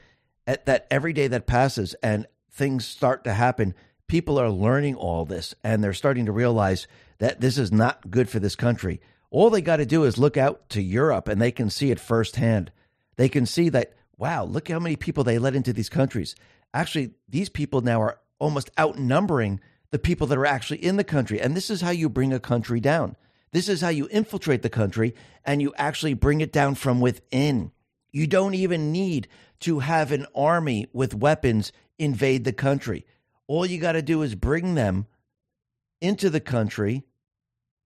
that every day that passes and things start to happen, people are learning all this and they're starting to realize that this is not good for this country. All they got to do is look out to Europe and they can see it firsthand. They can see that, wow, look how many people they let into these countries. Actually, these people now are almost outnumbering the people that are actually in the country. And this is how you bring a country down. This is how you infiltrate the country and you actually bring it down from within. You don't even need to have an army with weapons invade the country. All you got to do is bring them into the country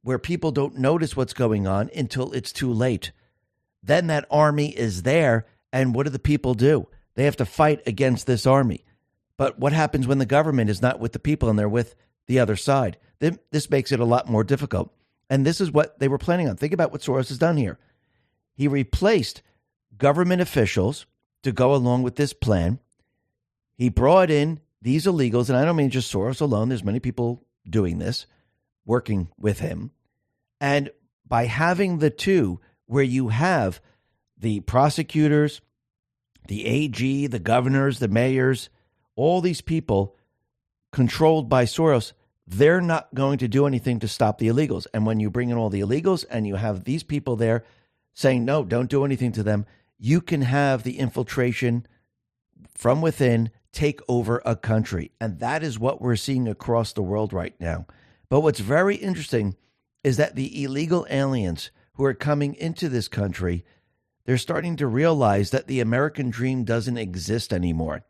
where people don't notice what's going on until it's too late. Then that army is there. And what do the people do? They have to fight against this army. But what happens when the government is not with the people and they're with the other side? This makes it a lot more difficult. And this is what they were planning on. Think about what Soros has done here. He replaced government officials to go along with this plan. He brought in these illegals, and I don't mean just Soros alone, there's many people doing this working with him. And by having the two, where you have the prosecutors, the AG, the governors, the mayors, all these people controlled by Soros, they're not going to do anything to stop the illegals. And when you bring in all the illegals and you have these people there saying, no, don't do anything to them, you can have the infiltration from within take over a country. And that is what we're seeing across the world right now. But what's very interesting is that the illegal aliens who are coming into this country, they're starting to realize that the American dream doesn't exist anymore.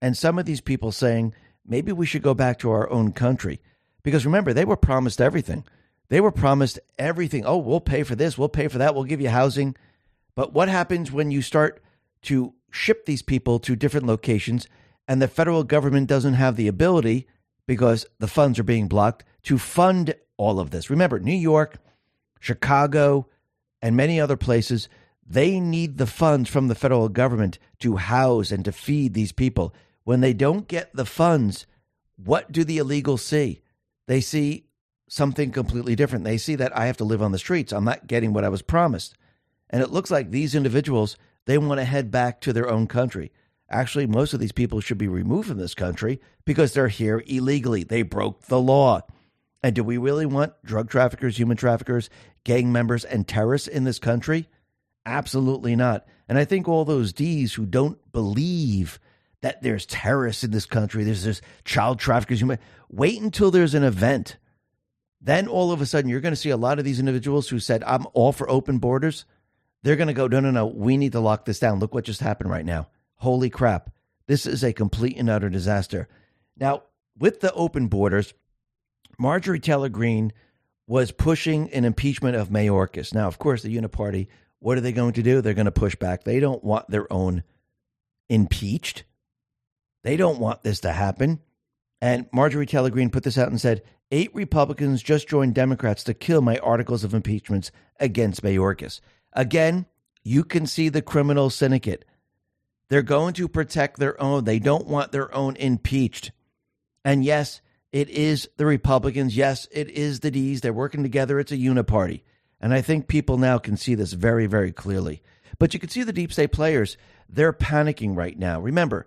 And some of these people saying, maybe we should go back to our own country. Because remember, they were promised everything. They were promised everything. Oh, we'll pay for this, we'll pay for that, we'll give you housing. But what happens when you start to ship these people to different locations and the federal government doesn't have the ability because the funds are being blocked to fund all of this. Remember, New York, Chicago, and many other places, they need the funds from the federal government to house and to feed these people. When they don't get the funds, what do the illegals see? They see something completely different. They see that I have to live on the streets. I'm not getting what I was promised. And it looks like these individuals, they want to head back to their own country. Actually, most of these people should be removed from this country because they're here illegally. They broke the law. And do we really want drug traffickers, human traffickers, gang members, and terrorists in this country? Absolutely not. And I think all those D's who don't believe that there's terrorists in this country, there's this child traffickers, human, wait until there's an event. Then all of a sudden, you're going to see a lot of these individuals who said, I'm all for open borders. They're going to go, no, no, no, we need to lock this down. Look what just happened right now. Holy crap. This is a complete and utter disaster. Now, with the open borders, Marjorie Taylor Greene was pushing an impeachment of Mayorkas. Now, of course, the Uniparty, what are they going to do? They're going to push back. They don't want their own impeached. They don't want this to happen. And Marjorie Taylor Greene put this out and said, Eight Republicans just joined Democrats to kill my articles of impeachments against Mayorkas. Again, you can see the criminal syndicate. They're going to protect their own. They don't want their own impeached. And yes, it is the Republicans. Yes, it is the D's. They're working together. It's a uniparty. And I think people now can see this very, very clearly. But you can see the deep state players, they're panicking right now. Remember,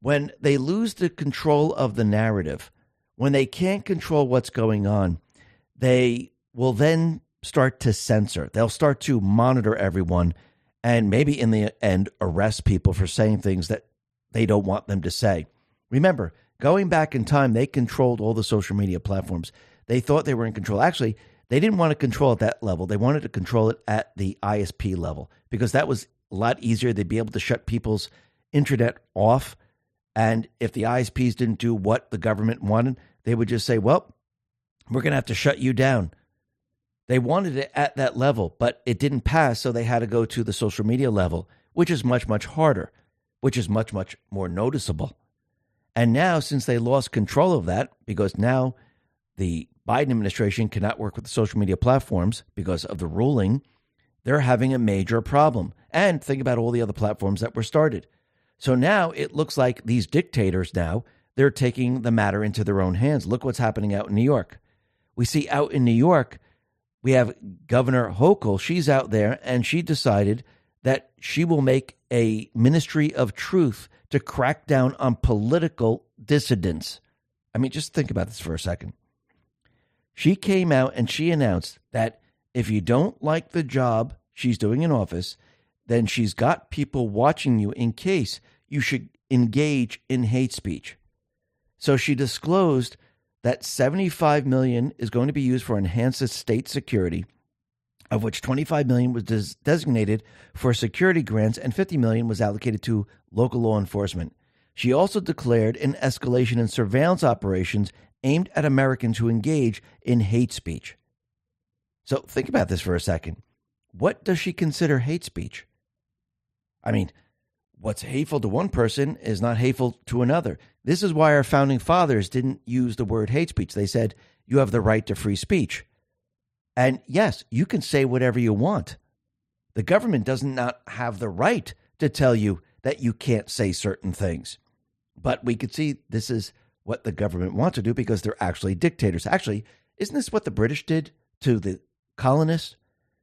when they lose the control of the narrative, when they can't control what's going on, they will then start to censor. They'll start to monitor everyone and maybe in the end arrest people for saying things that they don't want them to say. Remember, going back in time, they controlled all the social media platforms. They thought they were in control. Actually, they didn't want to control at that level. They wanted to control it at the ISP level because that was a lot easier. They'd be able to shut people's internet off. And if the ISPs didn't do what the government wanted, they would just say, well, we're going to have to shut you down. They wanted it at that level, but it didn't pass. So they had to go to the social media level, which is much, much harder, which is much, much more noticeable. And now, since they lost control of that, because now the Biden administration cannot work with the social media platforms because of the ruling, they're having a major problem. And think about all the other platforms that were started. So now it looks like these dictators now, they're taking the matter into their own hands. Look what's happening out in New York. We see out in New York, we have Governor Hochul. She's out there and she decided that she will make a ministry of truth to crack down on political dissidents. I mean, just think about this for a second. She came out and she announced that if you don't like the job she's doing in office, then she's got people watching you in case you should engage in hate speech. So she disclosed that 75 million is going to be used for enhanced state security, of which 25 million was des- designated for security grants and 50 million was allocated to local law enforcement. She also declared an escalation in surveillance operations aimed at Americans who engage in hate speech. So think about this for a second. What does she consider hate speech? I mean, what's hateful to one person is not hateful to another. This is why our founding fathers didn't use the word hate speech. They said, you have the right to free speech. And yes, you can say whatever you want. The government does not have the right to tell you that you can't say certain things. But we could see this is what the government wants to do because they're actually dictators. Actually, isn't this what the British did to the colonists?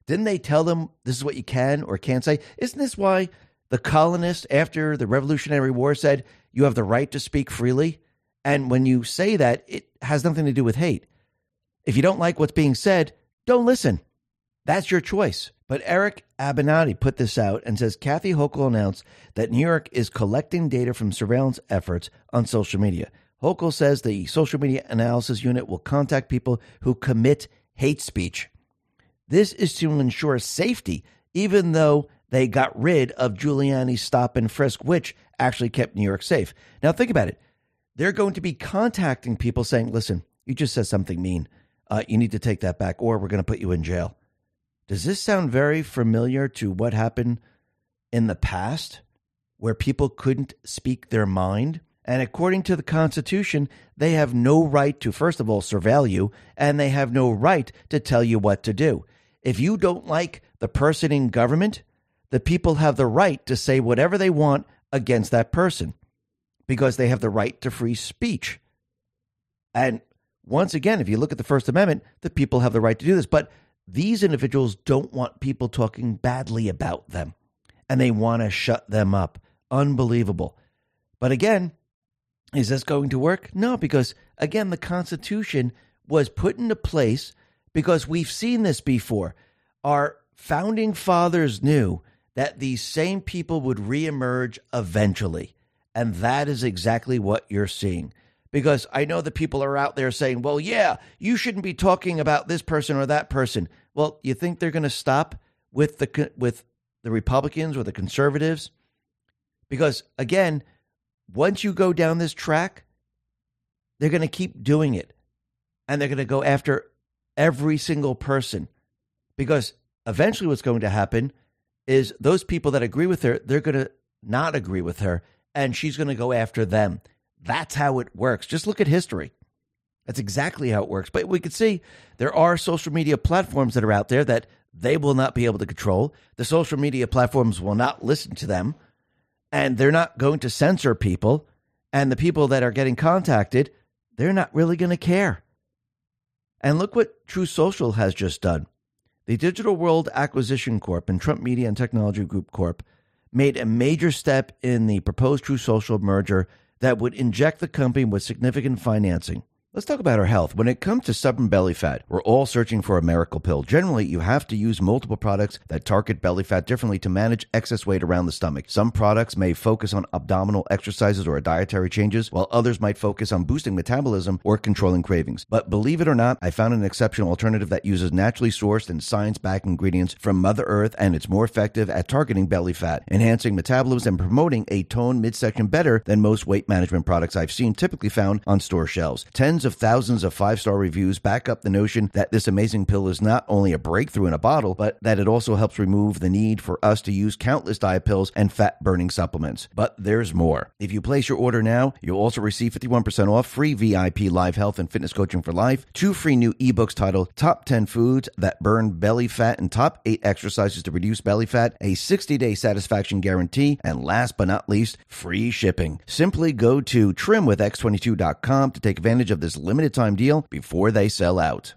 Didn't they tell them this is what you can or can't say? Isn't this why the colonists, after the Revolutionary War, said you have the right to speak freely? And when you say that, it has nothing to do with hate. If you don't like what's being said, don't listen. That's your choice. But Eric Abernathy put this out and says Kathy Hochul announced that New York is collecting data from surveillance efforts on social media. Hochul says the social media analysis unit will contact people who commit hate speech. This is to ensure safety, even though they got rid of Giuliani's stop and frisk, which actually kept New York safe. Now, think about it. They're going to be contacting people saying, listen, you just said something mean. Uh, you need to take that back, or we're going to put you in jail. Does this sound very familiar to what happened in the past where people couldn't speak their mind? And according to the Constitution, they have no right to, first of all, surveil you, and they have no right to tell you what to do. If you don't like the person in government, the people have the right to say whatever they want against that person because they have the right to free speech. And once again, if you look at the First Amendment, the people have the right to do this. But these individuals don't want people talking badly about them and they want to shut them up. Unbelievable. But again, is this going to work? No, because again, the Constitution was put into place because we've seen this before. Our founding fathers knew that these same people would reemerge eventually. And that is exactly what you're seeing. Because I know that people are out there saying, well, yeah, you shouldn't be talking about this person or that person. Well, you think they're going to stop with the, with the Republicans or the conservatives? Because again, once you go down this track, they're going to keep doing it. And they're going to go after every single person. Because eventually, what's going to happen is those people that agree with her, they're going to not agree with her, and she's going to go after them. That's how it works. Just look at history. That's exactly how it works. But we could see there are social media platforms that are out there that they will not be able to control. The social media platforms will not listen to them and they're not going to censor people. And the people that are getting contacted, they're not really going to care. And look what Truth Social has just done. The Digital World Acquisition Corp and Trump Media and Technology Group Corp made a major step in the proposed Truth Social merger that would inject the company with significant financing. Let's talk about our health. When it comes to stubborn belly fat, we're all searching for a miracle pill. Generally, you have to use multiple products that target belly fat differently to manage excess weight around the stomach. Some products may focus on abdominal exercises or dietary changes, while others might focus on boosting metabolism or controlling cravings. But believe it or not, I found an exceptional alternative that uses naturally sourced and science backed ingredients from Mother Earth, and it's more effective at targeting belly fat, enhancing metabolism, and promoting a toned midsection better than most weight management products I've seen typically found on store shelves. Tens of thousands of five star reviews back up the notion that this amazing pill is not only a breakthrough in a bottle, but that it also helps remove the need for us to use countless diet pills and fat burning supplements. But there's more. If you place your order now, you'll also receive 51% off free VIP live health and fitness coaching for life, two free new ebooks titled Top 10 Foods That Burn Belly Fat and Top 8 Exercises to Reduce Belly Fat, a 60 day satisfaction guarantee, and last but not least, free shipping. Simply go to trimwithx22.com to take advantage of this limited time deal before they sell out.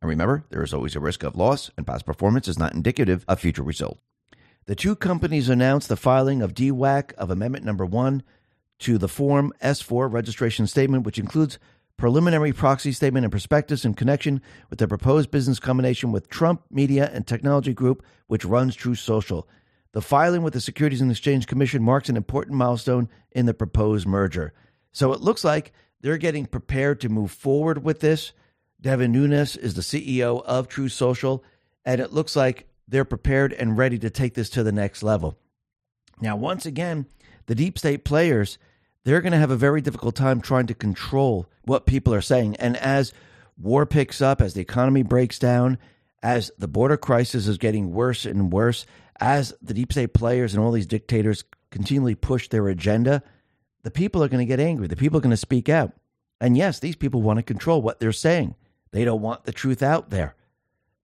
And remember, there is always a risk of loss, and past performance is not indicative of future results. The two companies announced the filing of DWAC of Amendment Number 1 to the Form S4 registration statement, which includes preliminary proxy statement and prospectus in connection with the proposed business combination with Trump Media and Technology Group, which runs Truth Social. The filing with the Securities and Exchange Commission marks an important milestone in the proposed merger. So it looks like they're getting prepared to move forward with this. Devin Nunes is the CEO of Truth Social, and it looks like they're prepared and ready to take this to the next level. Now, once again, the deep state players, they're going to have a very difficult time trying to control what people are saying. And as war picks up, as the economy breaks down, as the border crisis is getting worse and worse, as the deep state players and all these dictators continually push their agenda, the people are going to get angry. The people are going to speak out. And yes, these people want to control what they're saying. They don't want the truth out there.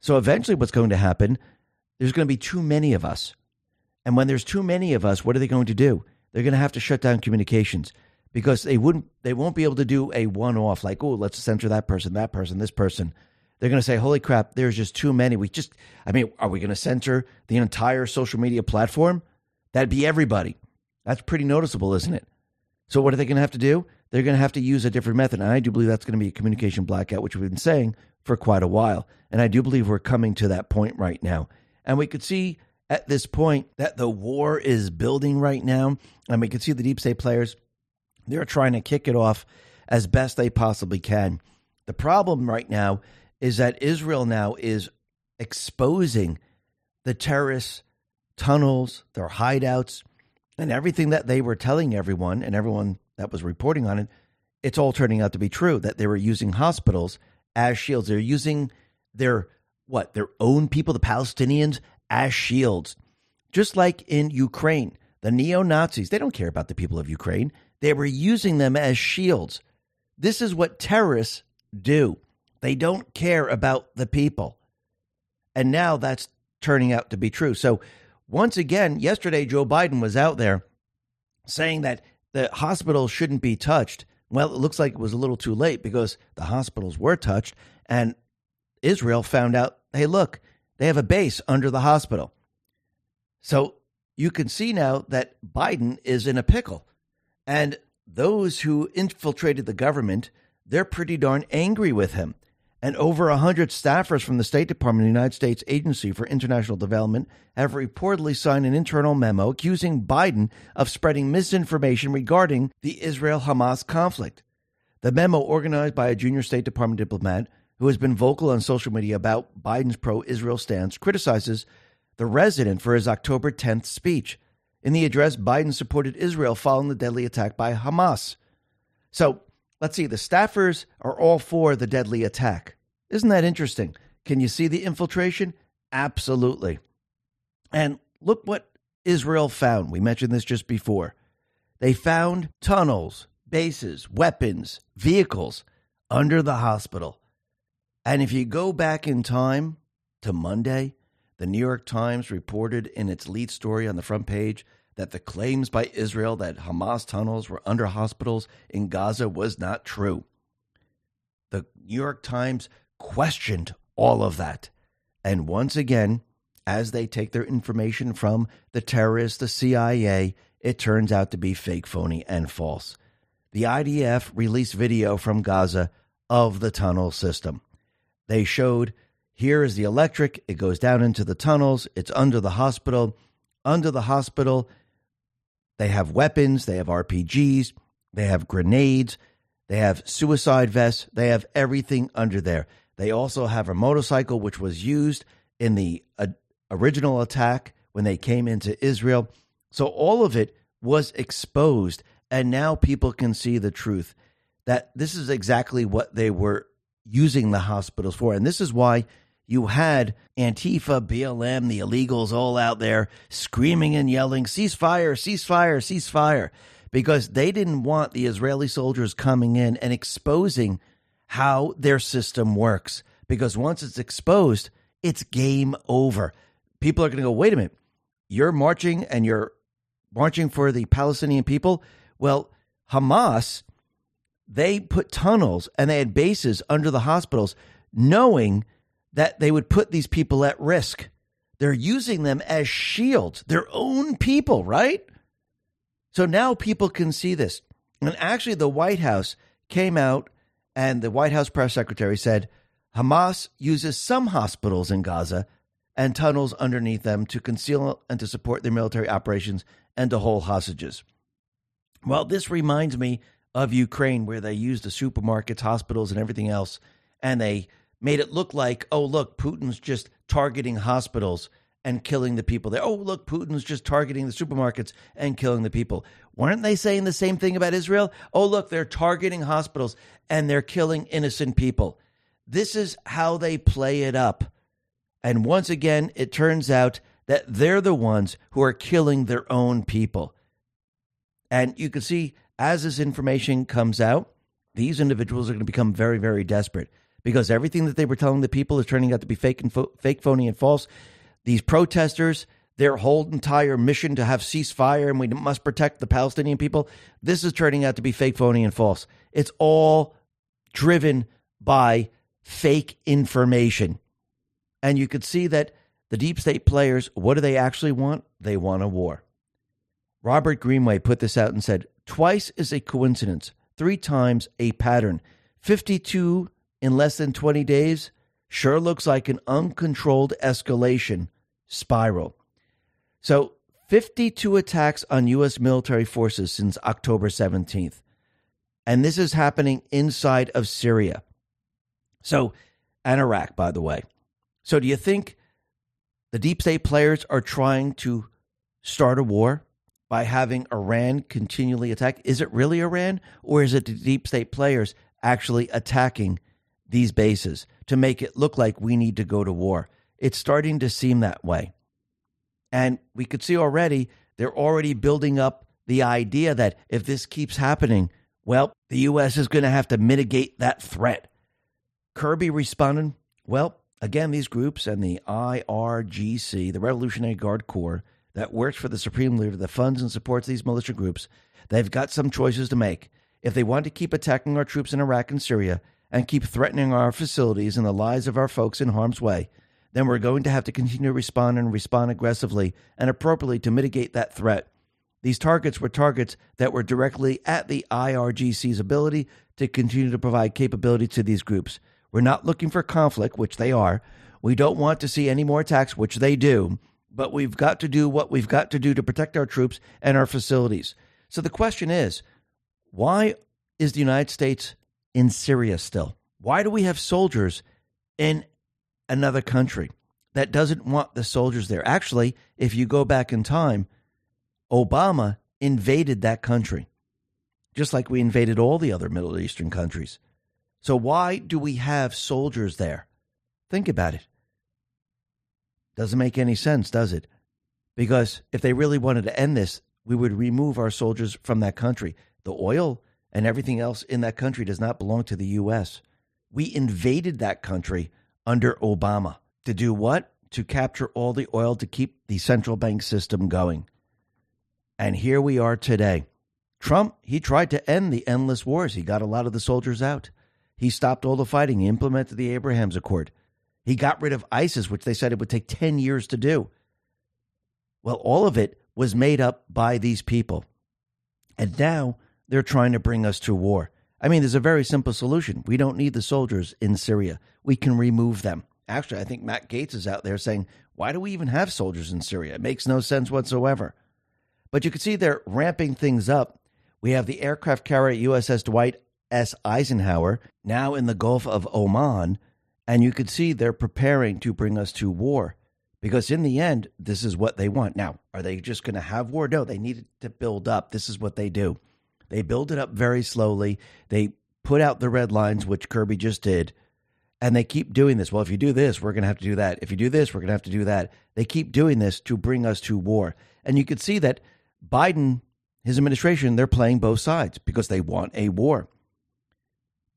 So eventually, what's going to happen, there's going to be too many of us. And when there's too many of us, what are they going to do? They're going to have to shut down communications because they wouldn't they won't be able to do a one off like, oh, let's censor that person, that person, this person. They're going to say, holy crap, there's just too many. We just, I mean, are we going to censor the entire social media platform? That'd be everybody. That's pretty noticeable, isn't it? So, what are they going to have to do? They're going to have to use a different method. And I do believe that's going to be a communication blackout, which we've been saying for quite a while. And I do believe we're coming to that point right now. And we could see at this point that the war is building right now. And we could see the deep state players, they're trying to kick it off as best they possibly can. The problem right now is that Israel now is exposing the terrorist tunnels, their hideouts, and everything that they were telling everyone and everyone that was reporting on it. It's all turning out to be true that they were using hospitals as shields. They're using their what their own people, the Palestinians, as shields, just like in Ukraine. The neo Nazis, they don't care about the people of Ukraine. They were using them as shields. This is what terrorists do. They don't care about the people. And now that's turning out to be true. So, once again, yesterday, Joe Biden was out there saying that the hospitals shouldn't be touched. Well, it looks like it was a little too late because the hospitals were touched, and Israel found out hey, look, they have a base under the hospital. So, you can see now that Biden is in a pickle. And those who infiltrated the government, they're pretty darn angry with him. And over 100 staffers from the State Department of the United States Agency for International Development have reportedly signed an internal memo accusing Biden of spreading misinformation regarding the Israel Hamas conflict. The memo, organized by a junior State Department diplomat who has been vocal on social media about Biden's pro Israel stance, criticizes the resident for his October 10th speech. In the address, Biden supported Israel following the deadly attack by Hamas. So, Let's see, the staffers are all for the deadly attack. Isn't that interesting? Can you see the infiltration? Absolutely. And look what Israel found. We mentioned this just before. They found tunnels, bases, weapons, vehicles under the hospital. And if you go back in time to Monday, the New York Times reported in its lead story on the front page that the claims by Israel that Hamas tunnels were under hospitals in Gaza was not true. The New York Times questioned all of that. And once again, as they take their information from the terrorists, the CIA, it turns out to be fake, phony, and false. The IDF released video from Gaza of the tunnel system. They showed here is the electric, it goes down into the tunnels, it's under the hospital. Under the hospital, they have weapons, they have RPGs, they have grenades, they have suicide vests, they have everything under there. They also have a motorcycle which was used in the uh, original attack when they came into Israel. So all of it was exposed, and now people can see the truth that this is exactly what they were using the hospitals for. And this is why you had Antifa, BLM, the illegals all out there screaming and yelling, ceasefire, ceasefire, ceasefire, because they didn't want the Israeli soldiers coming in and exposing how their system works. Because once it's exposed, it's game over. People are going to go, wait a minute, you're marching and you're marching for the Palestinian people? Well, Hamas, they put tunnels and they had bases under the hospitals, knowing that they would put these people at risk. They're using them as shields, their own people, right? So now people can see this. And actually, the White House came out and the White House press secretary said Hamas uses some hospitals in Gaza and tunnels underneath them to conceal and to support their military operations and to hold hostages. Well, this reminds me of Ukraine, where they use the supermarkets, hospitals, and everything else, and they made it look like, oh, look, Putin's just targeting hospitals and killing the people there. Oh, look, Putin's just targeting the supermarkets and killing the people. Weren't they saying the same thing about Israel? Oh, look, they're targeting hospitals and they're killing innocent people. This is how they play it up. And once again, it turns out that they're the ones who are killing their own people. And you can see as this information comes out, these individuals are going to become very, very desperate because everything that they were telling the people is turning out to be fake and fo- fake, phony, and false. These protesters, their whole entire mission to have ceasefire and we must protect the Palestinian people, this is turning out to be fake, phony, and false. It's all driven by fake information. And you could see that the deep state players, what do they actually want? They want a war. Robert Greenway put this out and said, Twice is a coincidence, three times a pattern. 52 in less than 20 days sure looks like an uncontrolled escalation spiral. So, 52 attacks on U.S. military forces since October 17th. And this is happening inside of Syria. So, and Iraq, by the way. So, do you think the deep state players are trying to start a war by having Iran continually attack? Is it really Iran, or is it the deep state players actually attacking these bases to make it look like we need to go to war. It's starting to seem that way. And we could see already they're already building up the idea that if this keeps happening, well, the U.S. is going to have to mitigate that threat. Kirby responded, well, again, these groups and the IRGC, the Revolutionary Guard Corps, that works for the Supreme Leader, that funds and supports these militia groups, they've got some choices to make. If they want to keep attacking our troops in Iraq and Syria, and keep threatening our facilities and the lives of our folks in harm's way, then we're going to have to continue to respond and respond aggressively and appropriately to mitigate that threat. These targets were targets that were directly at the IRGC's ability to continue to provide capability to these groups. We're not looking for conflict, which they are. We don't want to see any more attacks, which they do. But we've got to do what we've got to do to protect our troops and our facilities. So the question is why is the United States in Syria still? Why do we have soldiers in another country that doesn't want the soldiers there? Actually, if you go back in time, Obama invaded that country, just like we invaded all the other Middle Eastern countries. So, why do we have soldiers there? Think about it. Doesn't make any sense, does it? Because if they really wanted to end this, we would remove our soldiers from that country. The oil and everything else in that country does not belong to the U.S. We invaded that country under Obama to do what? To capture all the oil to keep the central bank system going. And here we are today. Trump, he tried to end the endless wars. He got a lot of the soldiers out. He stopped all the fighting. He implemented the Abrahams Accord. He got rid of ISIS, which they said it would take 10 years to do. Well, all of it was made up by these people. And now they're trying to bring us to war. I mean, there's a very simple solution. We don't need the soldiers in Syria. We can remove them. Actually, I think Matt Gaetz is out there saying, why do we even have soldiers in Syria? It makes no sense whatsoever. But you can see they're ramping things up. We have the aircraft carrier USS Dwight S. Eisenhower now in the Gulf of Oman, and you can see they're preparing to bring us to war because in the end, this is what they want. Now, are they just going to have war? No, they need to build up. This is what they do. They build it up very slowly. They put out the red lines, which Kirby just did, and they keep doing this. Well, if you do this, we're going to have to do that. If you do this, we're going to have to do that. They keep doing this to bring us to war. And you can see that Biden, his administration, they're playing both sides because they want a war.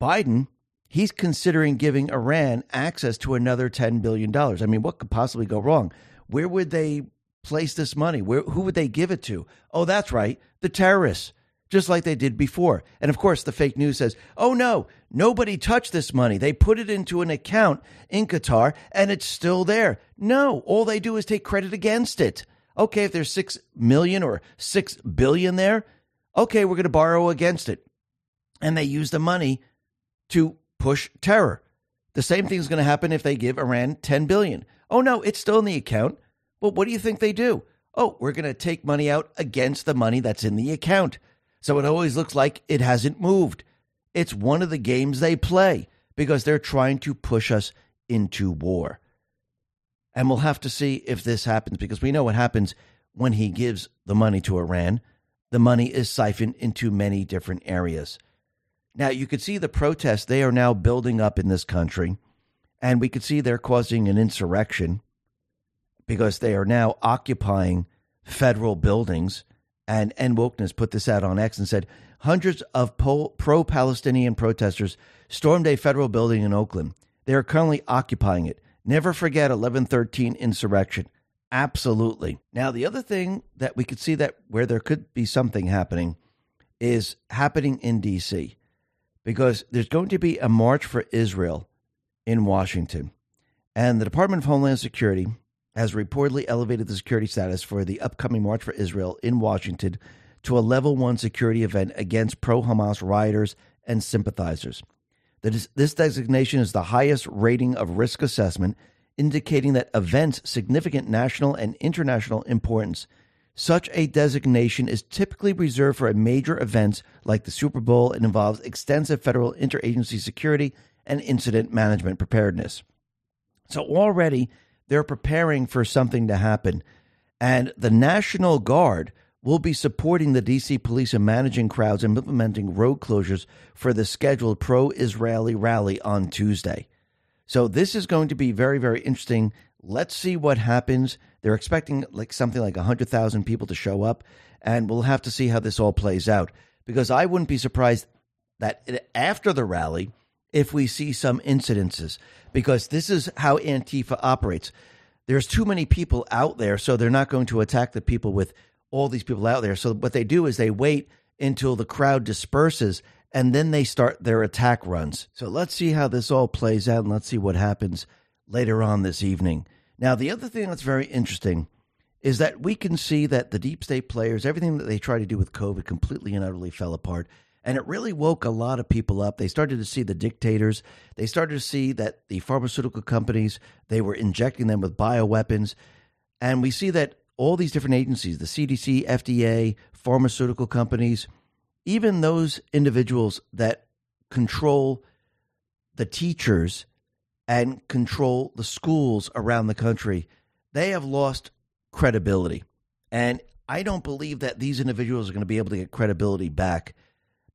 Biden he's considering giving Iran access to another $10 billion. I mean, what could possibly go wrong? Where would they place this money? Where, who would they give it to? Oh, that's right, the terrorists, just like they did before. And of course, the fake news says, oh no, nobody touched this money. They put it into an account in Qatar and it's still there. No, all they do is take credit against it. Okay, if there's 6 million or 6 billion there, okay, we're going to borrow against it. And they use the money to push terror. The same thing is going to happen if they give Iran 10 billion. Oh no, it's still in the account. Well, what do you think they do? Oh, we're going to take money out against the money that's in the account. So it always looks like it hasn't moved. It's one of the games they play because they're trying to push us into war. And we'll have to see if this happens because we know what happens when he gives the money to Iran. The money is siphoned into many different areas. Now, you could see the protests they are now building up in this country, and we could see they're causing an insurrection because they are now occupying federal buildings. And End Wokeness put this out on X and said hundreds of pro Palestinian protesters stormed a federal building in Oakland. They are currently occupying it. Never forget 1113 insurrection. Absolutely. Now, the other thing that we could see that where there could be something happening is happening in D.C because there's going to be a march for Israel in Washington. And the Department of Homeland Security has reportedly elevated the security status for the upcoming March for Israel in Washington to a level one security event against pro Hamas rioters and sympathizers. This designation is the highest rating of risk assessment, indicating that events significant national and international importance such a designation is typically reserved for major events like the Super Bowl and involves extensive federal interagency security and incident management preparedness. So already they're preparing for something to happen. And the National Guard will be supporting the DC police in managing crowds and implementing road closures for the scheduled pro Israeli rally on Tuesday. So this is going to be very, very interesting. Let's see what happens. They're expecting like something like 100,000 people to show up, and we'll have to see how this all plays out. Because I wouldn't be surprised that after the rally, if we see some incidences, because this is how Antifa operates. There's too many people out there, so they're not going to attack the people with all these people out there. So what they do is they wait until the crowd disperses and then they start their attack runs. So let's see how this all plays out and let's see what happens later on this evening. Now, the other thing that's very interesting is that we can see that the deep state players, everything that they try to do with COVID completely and utterly fell apart. And it really woke a lot of people up. They started to see the dictators. They started to see that the pharmaceutical companies, they were injecting them with bioweapons. And we see that all these different agencies, the CDC, FDA, pharmaceutical companies, even those individuals that control the teachers and control the schools around the country, they have lost credibility. And I don't believe that these individuals are going to be able to get credibility back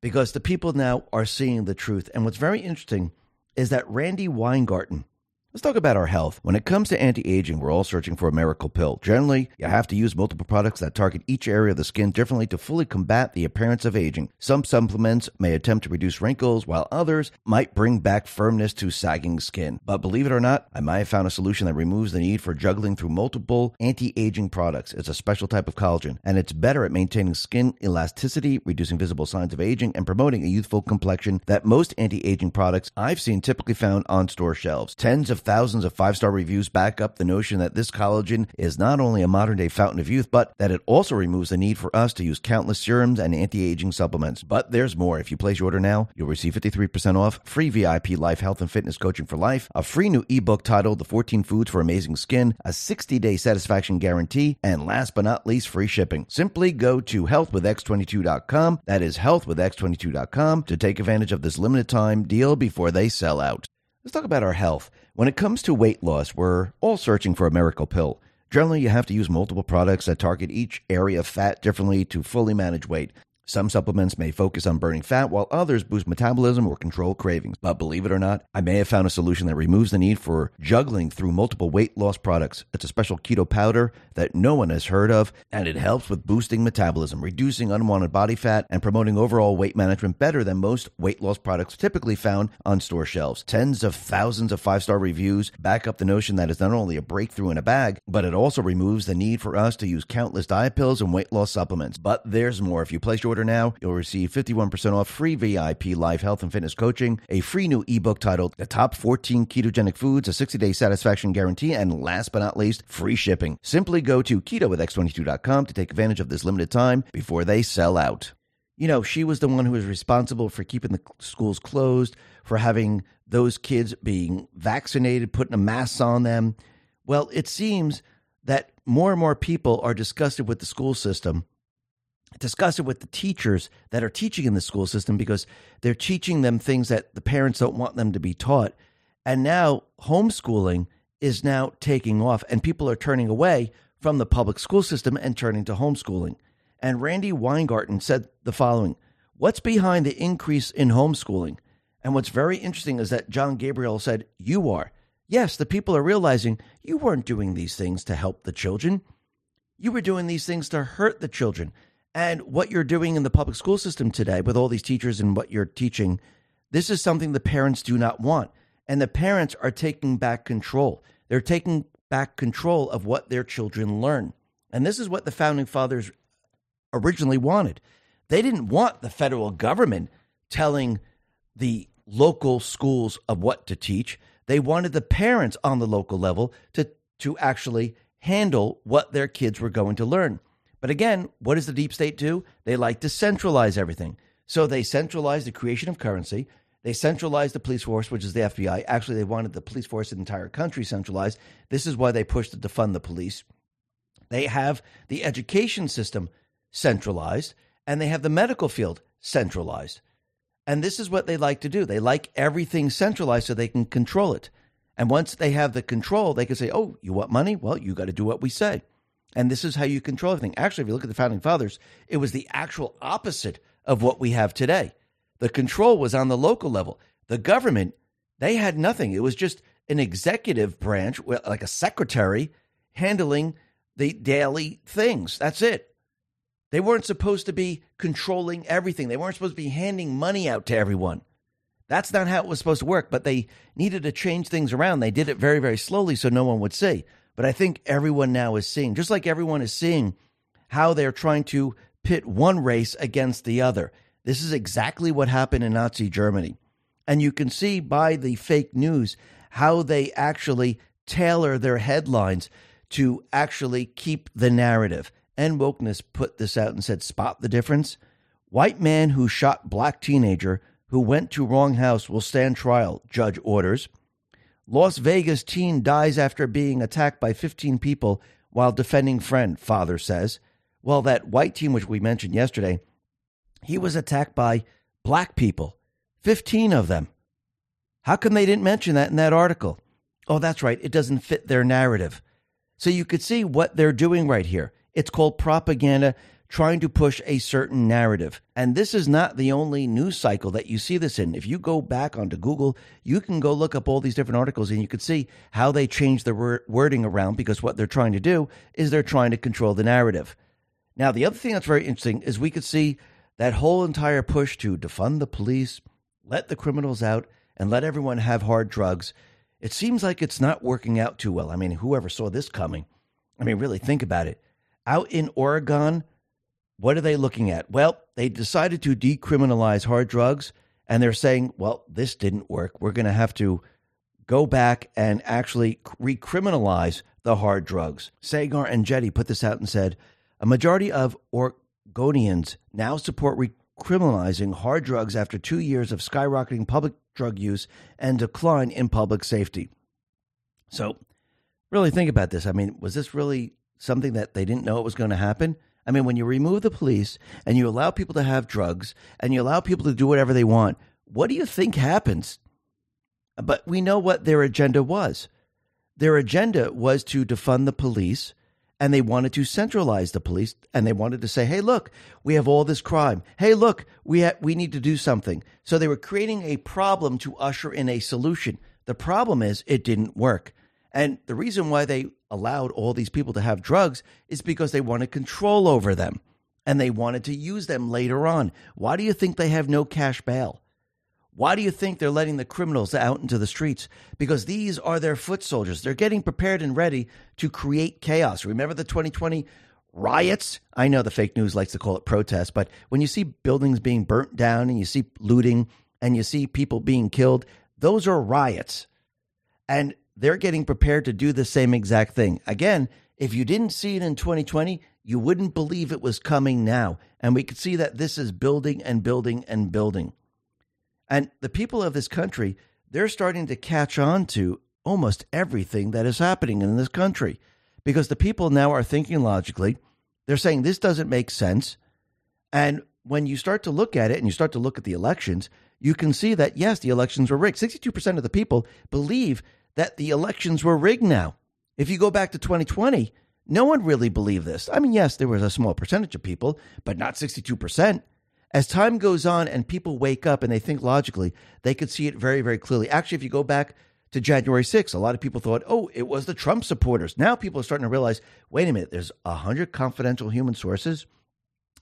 because the people now are seeing the truth. And what's very interesting is that Randi Weingarten, Let's talk about our health. When it comes to anti aging, we're all searching for a miracle pill. Generally, you have to use multiple products that target each area of the skin differently to fully combat the appearance of aging. Some supplements may attempt to reduce wrinkles, while others might bring back firmness to sagging skin. But believe it or not, I might have found a solution that removes the need for juggling through multiple anti aging products. It's a special type of collagen, and it's better at maintaining skin elasticity, reducing visible signs of aging, and promoting a youthful complexion that most anti aging products I've seen typically found on store shelves. Tens of thousands of five star reviews back up the notion that this collagen is not only a modern day fountain of youth, but that it also removes the need for us to use countless serums and anti aging supplements. But there's more. If you place your order now, you'll receive 53% off, free VIP life health and fitness coaching for life, a free new ebook titled The 14 Foods for Amazing Skin, a 60 day satisfaction guarantee, and last but not least, free shipping. Simply go to healthwithx22.com. That is healthwithx22.com to take advantage of this limited time deal before they sell out. Let's talk about our health. When it comes to weight loss, we're all searching for a miracle pill. Generally, you have to use multiple products that target each area of fat differently to fully manage weight. Some supplements may focus on burning fat, while others boost metabolism or control cravings. But believe it or not, I may have found a solution that removes the need for juggling through multiple weight loss products. It's a special keto powder that no one has heard of, and it helps with boosting metabolism, reducing unwanted body fat, and promoting overall weight management better than most weight loss products typically found on store shelves. Tens of thousands of five star reviews back up the notion that it's not only a breakthrough in a bag, but it also removes the need for us to use countless diet pills and weight loss supplements. But there's more. If you place your order now, you'll receive 51% off free VIP live health and fitness coaching, a free new ebook titled The Top 14 Ketogenic Foods, a 60 day satisfaction guarantee, and last but not least, free shipping. Simply go to keto with ketowithx22.com to take advantage of this limited time before they sell out. You know, she was the one who was responsible for keeping the schools closed, for having those kids being vaccinated, putting a mask on them. Well, it seems that more and more people are disgusted with the school system discuss it with the teachers that are teaching in the school system because they're teaching them things that the parents don't want them to be taught. And now homeschooling is now taking off, and people are turning away from the public school system and turning to homeschooling. And Randi Weingarten said the following What's behind the increase in homeschooling? And what's very interesting is that John Gabriel said, You are. Yes, the people are realizing you weren't doing these things to help the children. You were doing these things to hurt the children. And what you're doing in the public school system today with all these teachers and what you're teaching, this is something the parents do not want. And the parents are taking back control. They're taking back control of what their children learn. And this is what the founding fathers originally wanted. They didn't want the federal government telling the local schools of what to teach. They wanted the parents on the local level to, to actually handle what their kids were going to learn. But again, what does the deep state do? They like to centralize everything. So they centralize the creation of currency. They centralized the police force, which is the FBI. Actually, they wanted the police force in the entire country centralized. This is why they pushed to defund the police. They have the education system centralized, and they have the medical field centralized. And this is what they like to do. They like everything centralized so they can control it. And once they have the control, they can say, oh, you want money? Well, you got to do what we say. And this is how you control everything. Actually, if you look at the founding fathers, it was the actual opposite of what we have today. The control was on the local level. The government, they had nothing. It was just an executive branch, like a secretary, handling the daily things. That's it. They weren't supposed to be controlling everything. They weren't supposed to be handing money out to everyone. That's not how it was supposed to work, but they needed to change things around. They did it very, very slowly so no one would see. But I think everyone now is seeing, just like everyone is seeing, how they're trying to pit one race against the other. This is exactly what happened in Nazi Germany. And you can see by the fake news how they actually tailor their headlines to actually keep the narrative. End Wokeness put this out and said, spot the difference. White man who shot black teenager who went to wrong house will stand trial, judge orders. Las Vegas teen dies after being attacked by 15 people while defending friend, father says. Well, that white teen, which we mentioned yesterday, he was attacked by black people, 15 of them. How come they didn't mention that in that article? Oh, that's right. It doesn't fit their narrative. So you could see what they're doing right here. It's called propaganda trying to push a certain narrative. And this is not the only news cycle that you see this in. If you go back onto Google, you can go look up all these different articles and you can see how they change the wording around because what they're trying to do is they're trying to control the narrative. Now, the other thing that's very interesting is we could see that whole entire push to defund the police, let the criminals out, and let everyone have hard drugs. It seems like it's not working out too well. I mean, whoever saw this coming? I mean, really think about it. Out in Oregon, what are they looking at? Well, they decided to decriminalize hard drugs, and they're saying, well, this didn't work. We're going to have to go back and actually recriminalize the hard drugs. Saagar Enjeti put this out and said a majority of Oregonians now support recriminalizing hard drugs after two years of skyrocketing public drug use and decline in public safety. So, really think about this. I mean, was this really something that they didn't know it was going to happen? I mean, when you remove the police and you allow people to have drugs and you allow people to do whatever they want, what do you think happens? But we know what their agenda was. Their agenda was to defund the police and they wanted to centralize the police and they wanted to say, "Hey, look, we have all this crime. Hey, look, we ha- we need to do something." So they were creating a problem to usher in a solution. The problem is it didn't work. And the reason why they allowed all these people to have drugs is because they wanted control over them and they wanted to use them later on. Why do you think they have no cash bail? Why do you think they're letting the criminals out into the streets? Because these are their foot soldiers. They're getting prepared and ready to create chaos. Remember the 2020 riots? I know the fake news likes to call it protests, but when you see buildings being burnt down and you see looting and you see people being killed, those are riots. And they're getting prepared to do the same exact thing. Again, if you didn't see it in 2020, you wouldn't believe it was coming now. And we could see that this is building and building and building. And the people of this country, they're starting to catch on to almost everything that is happening in this country because the people now are thinking logically. They're saying this doesn't make sense. And when you start to look at it and you start to look at the elections, you can see that, yes, the elections were rigged. 62% of the people believe that the elections were rigged now. If you go back to 2020, no one really believed this. I mean, yes, there was a small percentage of people, but not 62%. As time goes on and people wake up and they think logically, they could see it very, very clearly. Actually, if you go back to January 6th, a lot of people thought, oh, it was the Trump supporters. Now people are starting to realize wait a minute, there's 100 confidential human sources.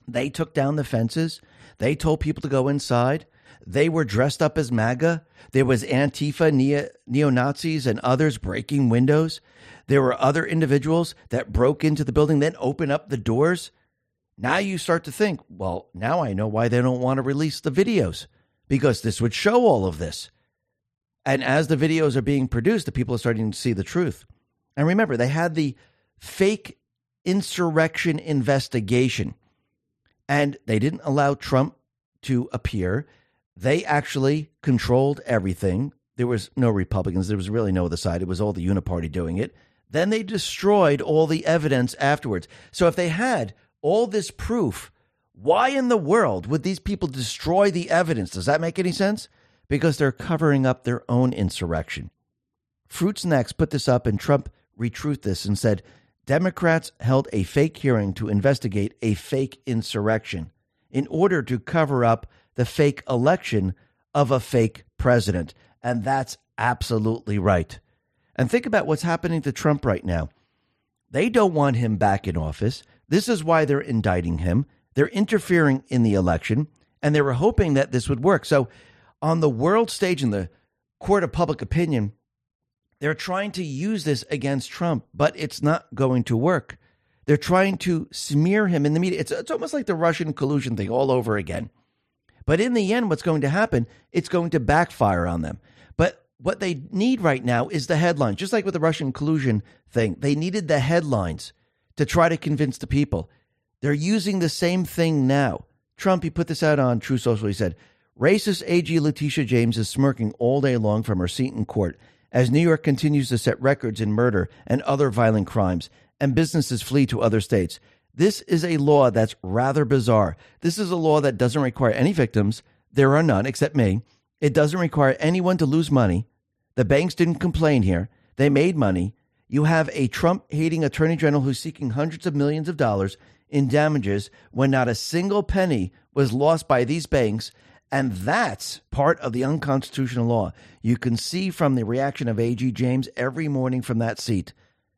They took down the fences, they told people to go inside. They were dressed up as MAGA. There was Antifa, neo Nazis, and others breaking windows. There were other individuals that broke into the building, then opened up the doors. Now you start to think, well, now I know why they don't want to release the videos because this would show all of this. And as the videos are being produced, the people are starting to see the truth. And remember, they had the fake insurrection investigation, and they didn't allow Trump to appear. They actually controlled everything. There was no Republicans. There was really no other side. It was all the Uniparty doing it. Then they destroyed all the evidence afterwards. So if they had all this proof, why in the world would these people destroy the evidence? Does that make any sense? Because they're covering up their own insurrection. Fruits Next put this up, and Trump retruthed this and said Democrats held a fake hearing to investigate a fake insurrection in order to cover up the fake election of a fake president. And that's absolutely right. And think about what's happening to Trump right now. They don't want him back in office. This is why they're indicting him. They're interfering in the election, and they were hoping that this would work. So, on the world stage, in the court of public opinion, they're trying to use this against Trump, but it's not going to work. They're trying to smear him in the media. It's, it's almost like the Russian collusion thing all over again. But in the end, what's going to happen? It's going to backfire on them. But what they need right now is the headlines, just like with the Russian collusion thing. They needed the headlines to try to convince the people. They're using the same thing now, Trump, he put this out on Truth Social. He said, Racist AG Letitia James is smirking all day long from her seat in court as New York continues to set records in murder and other violent crimes, and businesses flee to other states. This is a law that's rather bizarre. This is a law that doesn't require any victims. There are none except me. It doesn't require anyone to lose money. The banks didn't complain here. They made money. You have a Trump hating attorney general who's seeking hundreds of millions of dollars in damages when not a single penny was lost by these banks. And that's part of the unconstitutional law. You can see from the reaction of A.G. James every morning from that seat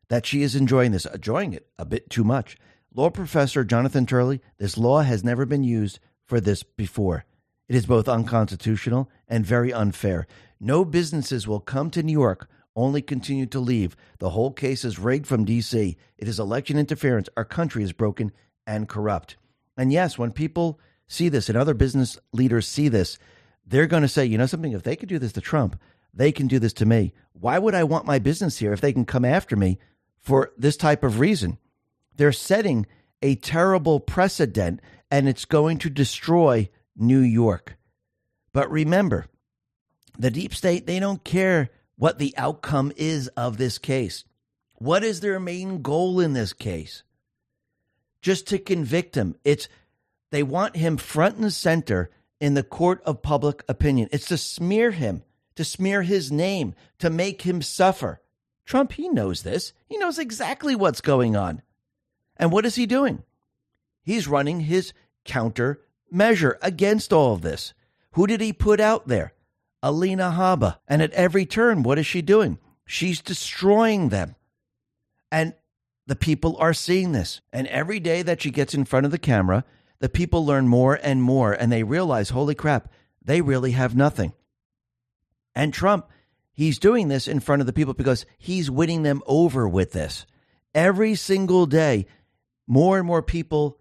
that she is enjoying this, enjoying it a bit too much. Law professor Jonathan Turley, this law has never been used for this before. It is both unconstitutional and very unfair. No businesses will come to New York, only continue to leave. The whole case is rigged from D.C. It is election interference. Our country is broken and corrupt. And yes, when people see this and other business leaders see this, they're going to say, you know something, if they could do this to Trump, they can do this to me. Why would I want my business here if they can come after me for this type of reason? They're setting a terrible precedent and it's going to destroy New York. But remember, the deep state, they don't care what the outcome is of this case. What is their main goal in this case? Just to convict him. It's they want him front and center in the court of public opinion. It's to smear him, to smear his name, to make him suffer. Trump, he knows this. He knows exactly what's going on. And what is he doing? He's running his counter measure against all of this. Who did he put out there? Alina Habba. And at every turn, what is she doing? She's destroying them. And the people are seeing this. And every day that she gets in front of the camera, the people learn more and more and they realize, holy crap, they really have nothing. And Trump, he's doing this in front of the people because he's winning them over with this. Every single day, more and more people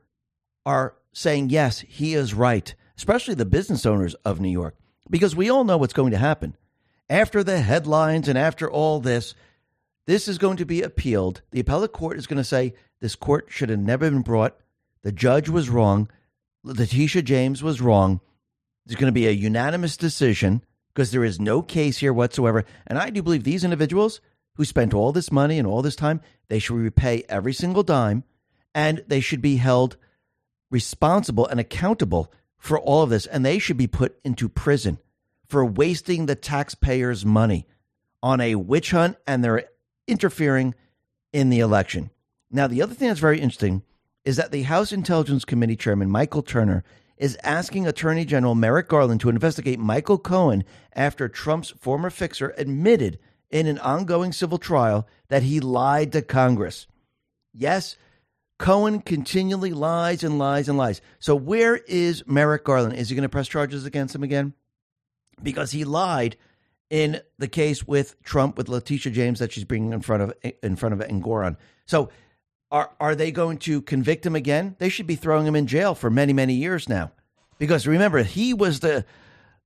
are saying, yes, he is right, especially the business owners of New York, because we all know what's going to happen. After the headlines and after all this, this is going to be appealed. The appellate court is going to say this court should have never been brought. The judge was wrong. Letitia James was wrong. There's going to be a unanimous decision because there is no case here whatsoever. And I do believe these individuals who spent all this money and all this time, they should repay every single dime and they should be held responsible and accountable for all of this. And they should be put into prison for wasting the taxpayers' money on a witch hunt and they're interfering in the election. Now, the other thing that's very interesting is that the House Intelligence Committee Chairman Michael Turner is asking Attorney General Merrick Garland to investigate Michael Cohen after Trump's former fixer admitted in an ongoing civil trial that he lied to Congress. Yes, Cohen continually lies and lies and lies. So, where is Merrick Garland? Is he going to press charges against him again? Because he lied in the case with Trump with Letitia James that she's bringing in front of in front of Engoron. So are are they going to convict him again? They should be throwing him in jail for many many years now, because remember he was the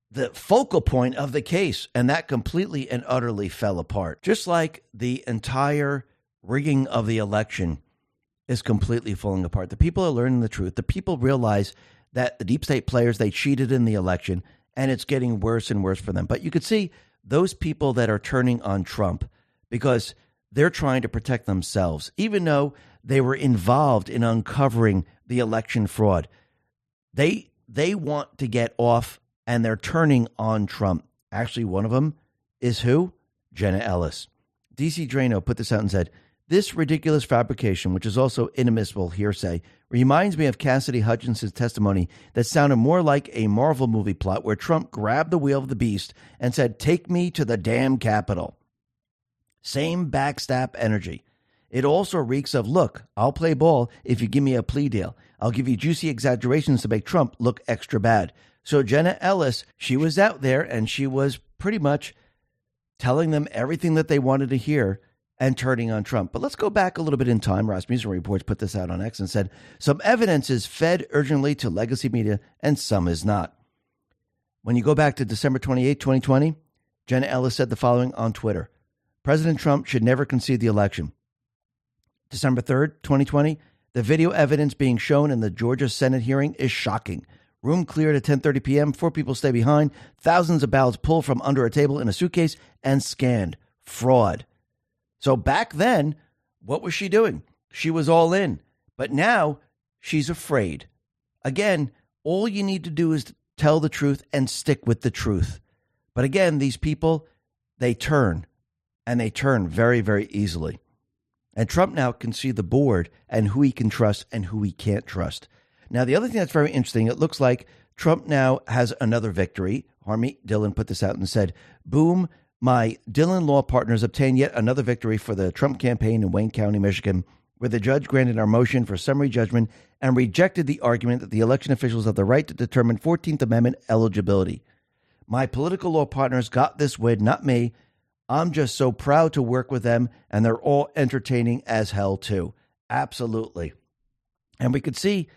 the focal point of the case, and that completely and utterly fell apart. Just like the entire rigging of the election is completely falling apart. The people are learning the truth. The people realize that the deep state players they cheated in the election, and it's getting worse and worse for them. But you could see those people that are turning on Trump because they're trying to protect themselves, even though they were involved in uncovering the election fraud. They they want to get off and they're turning on Trump. Actually, one of them is who? Jenna Ellis. DC Draino put this out and said, This ridiculous fabrication, which is also inadmissible hearsay, reminds me of Cassidy Hutchinson's testimony that sounded more like a Marvel movie plot where Trump grabbed the wheel of the beast and said, Take me to the damn Capitol. Same backstab energy. It also reeks of, look, I'll play ball if you give me a plea deal. I'll give you juicy exaggerations to make Trump look extra bad. So Jenna Ellis, she was out there and she was pretty much telling them everything that they wanted to hear and turning on Trump. But let's go back a little bit in time. Rasmussen Reports put this out on X and said some evidence is fed urgently to legacy media and some is not. When you go back to December 28, 2020, Jenna Ellis said the following on Twitter President Trump should never concede the election. December 3rd, 2020, the video evidence being shown in the Georgia Senate hearing is shocking. Room cleared at 10:30 p.m. Four people stay behind. Thousands of ballots pulled from under a table in a suitcase and scanned. Fraud. So back then, what was she doing? She was all in. But now she's afraid. Again, all you need to do is tell the truth and stick with the truth. But again, these people, they turn and they turn very, very easily. And Trump now can see the board and who he can trust and who he can't trust. Now, the other thing that's very interesting, it looks like Trump now has another victory. Harmeet Dillon put this out and said, Boom, my Dillon law partners obtained yet another victory for the Trump campaign in Wayne County, Michigan, where the judge granted our motion for summary judgment and rejected the argument that the election officials have the right to determine 14th Amendment eligibility. My political law partners got this win, not me. I'm just so proud to work with them, and they're all entertaining as hell, too. Absolutely. And we could see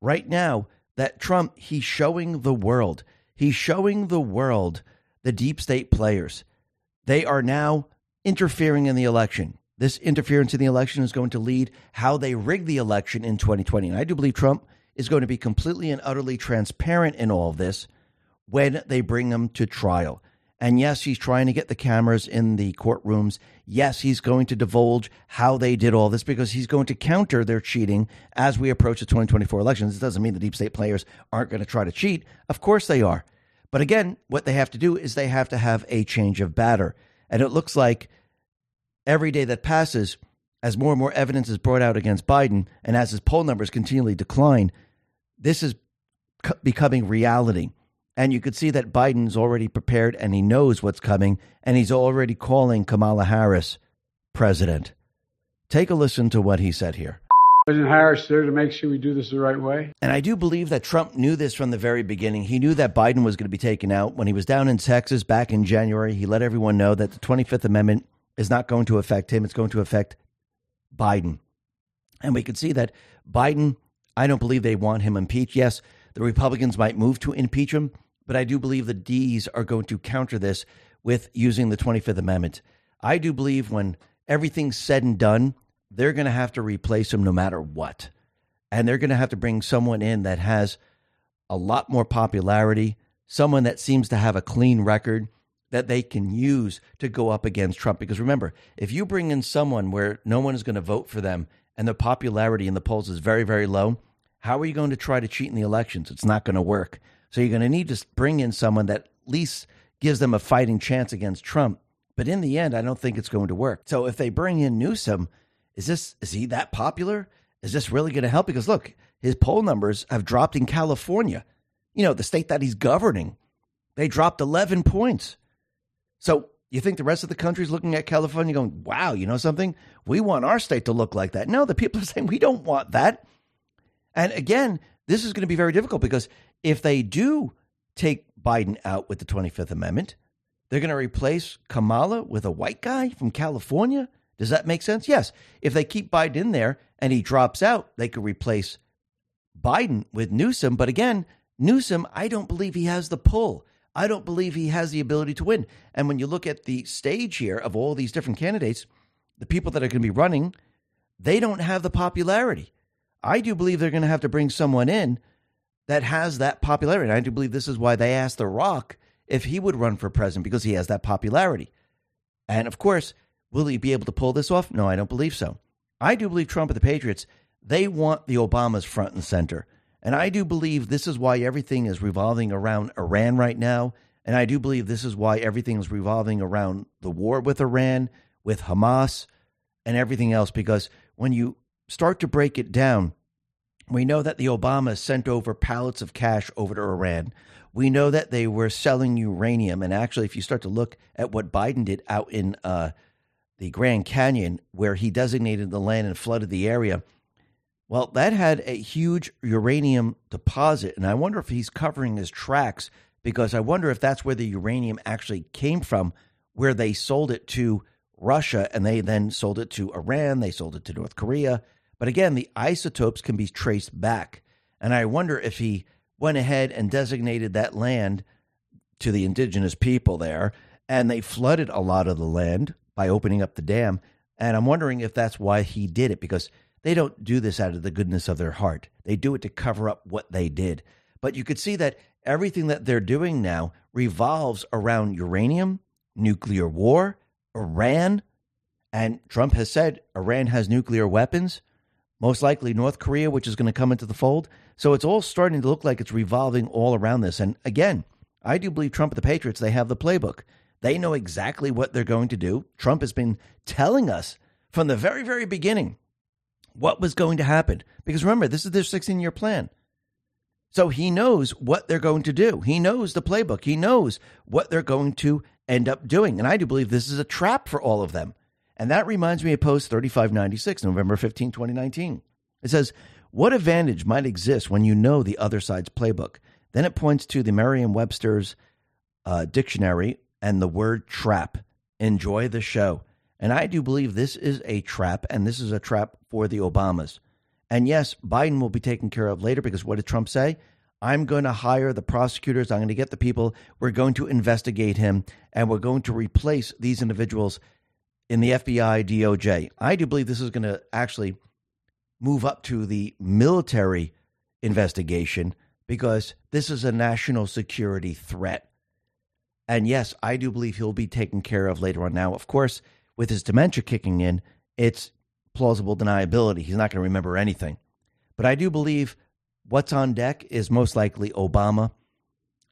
right now that Trump, he's showing the world, he's showing the world the deep state players. They are now interfering in the election. This interference in the election is going to lead how they rig the election in 2020. And I do believe Trump is going to be completely and utterly transparent in all of this when they bring him to trial. And yes, he's trying to get the cameras in the courtrooms. Yes, he's going to divulge how they did all this because he's going to counter their cheating as we approach the 2024 elections. It doesn't mean the deep state players aren't going to try to cheat. Of course they are. But again, what they have to do is they have to have a change of batter. And it looks like every day that passes, as more and more evidence is brought out against Biden and as his poll numbers continually decline, this is becoming reality. And you could see that Biden's already prepared and he knows what's coming, and he's already calling Kamala Harris president. Take a listen to what he said here. President Harris there to make sure we do this the right way. And I do believe that Trump knew this from the very beginning. He knew that Biden was going to be taken out. When he was down in Texas back in January, he let everyone know that the 25th Amendment is not going to affect him, it's going to affect Biden. And we could see that Biden, I don't believe they want him impeached. Yes, the Republicans might move to impeach him, but I do believe the D's are going to counter this with using the 25th Amendment. I do believe when everything's said and done, they're going to have to replace him no matter what. And they're going to have to bring someone in that has a lot more popularity, someone that seems to have a clean record that they can use to go up against Trump. Because remember, if you bring in someone where no one is going to vote for them and the popularity in the polls is very, very low, how are you going to try to cheat in the elections? It's not going to work. So you're going to need to bring in someone that at least gives them a fighting chance against Trump. But in the end, I don't think it's going to work. So if they bring in Newsom, is this is he that popular? Is this really going to help? Because look, his poll numbers have dropped in California. You know, the state that he's governing. They dropped 11 points. So you think the rest of the country is looking at California going, wow, you know something? We want our state to look like that. No, the people [LAUGHS] are saying we don't want that. And again, this is going to be very difficult because if they do take Biden out with the 25th Amendment, they're going to replace Kamala with a white guy from California. Does that make sense? Yes. If they keep Biden in there and he drops out, they could replace Biden with Newsom. But again, Newsom, I don't believe he has the pull. I don't believe he has the ability to win. And when you look at the stage here of all these different candidates, the people that are going to be running, they don't have the popularity. I do believe they're going to have to bring someone in that has that popularity. And I do believe this is why they asked The Rock if he would run for president because he has that popularity. And of course, will he be able to pull this off? No, I don't believe so. I do believe Trump and the Patriots, they want the Obamas front and center. And I do believe this is why everything is revolving around Iran right now. And I do believe this is why everything is revolving around the war with Iran, with Hamas, and everything else. Because when you start to break it down, we know that the Obamas sent over pallets of cash over to Iran. We know that they were selling uranium. And actually, if you start to look at what Biden did out in uh, the Grand Canyon, where he designated the land and flooded the area, well, that had a huge uranium deposit. And I wonder if he's covering his tracks because I wonder if that's where the uranium actually came from, where they sold it to Russia and they then sold it to Iran, they sold it to North Korea. But again, the isotopes can be traced back. And I wonder if he went ahead and designated that land to the indigenous people there and they flooded a lot of the land by opening up the dam. And I'm wondering if that's why he did it because they don't do this out of the goodness of their heart. They do it to cover up what they did. But you could see that everything that they're doing now revolves around uranium, nuclear war, Iran. And Trump has said Iran has nuclear weapons, most likely North Korea, which is going to come into the fold. So it's all starting to look like it's revolving all around this. And again, I do believe Trump and the Patriots, they have the playbook. They know exactly what they're going to do. Trump has been telling us from the very, very beginning what was going to happen. Because remember, this is their 16 year plan. So he knows what they're going to do. He knows the playbook. He knows what they're going to end up doing. And I do believe this is a trap for all of them. And that reminds me of Post 3596, November 15, 2019. It says, What advantage might exist when you know the other side's playbook? Then it points to the Merriam Webster's uh, dictionary and the word trap. Enjoy the show. And I do believe this is a trap, and this is a trap for the Obamas. And yes, Biden will be taken care of later because what did Trump say? I'm going to hire the prosecutors. I'm going to get the people. We're going to investigate him, and we're going to replace these individuals in the FBI, DOJ. I do believe this is going to actually move up to the military investigation because this is a national security threat. And yes, I do believe he'll be taken care of later on. Now, of course, with his dementia kicking in, it's plausible deniability. He's not going to remember anything. But I do believe what's on deck is most likely Obama.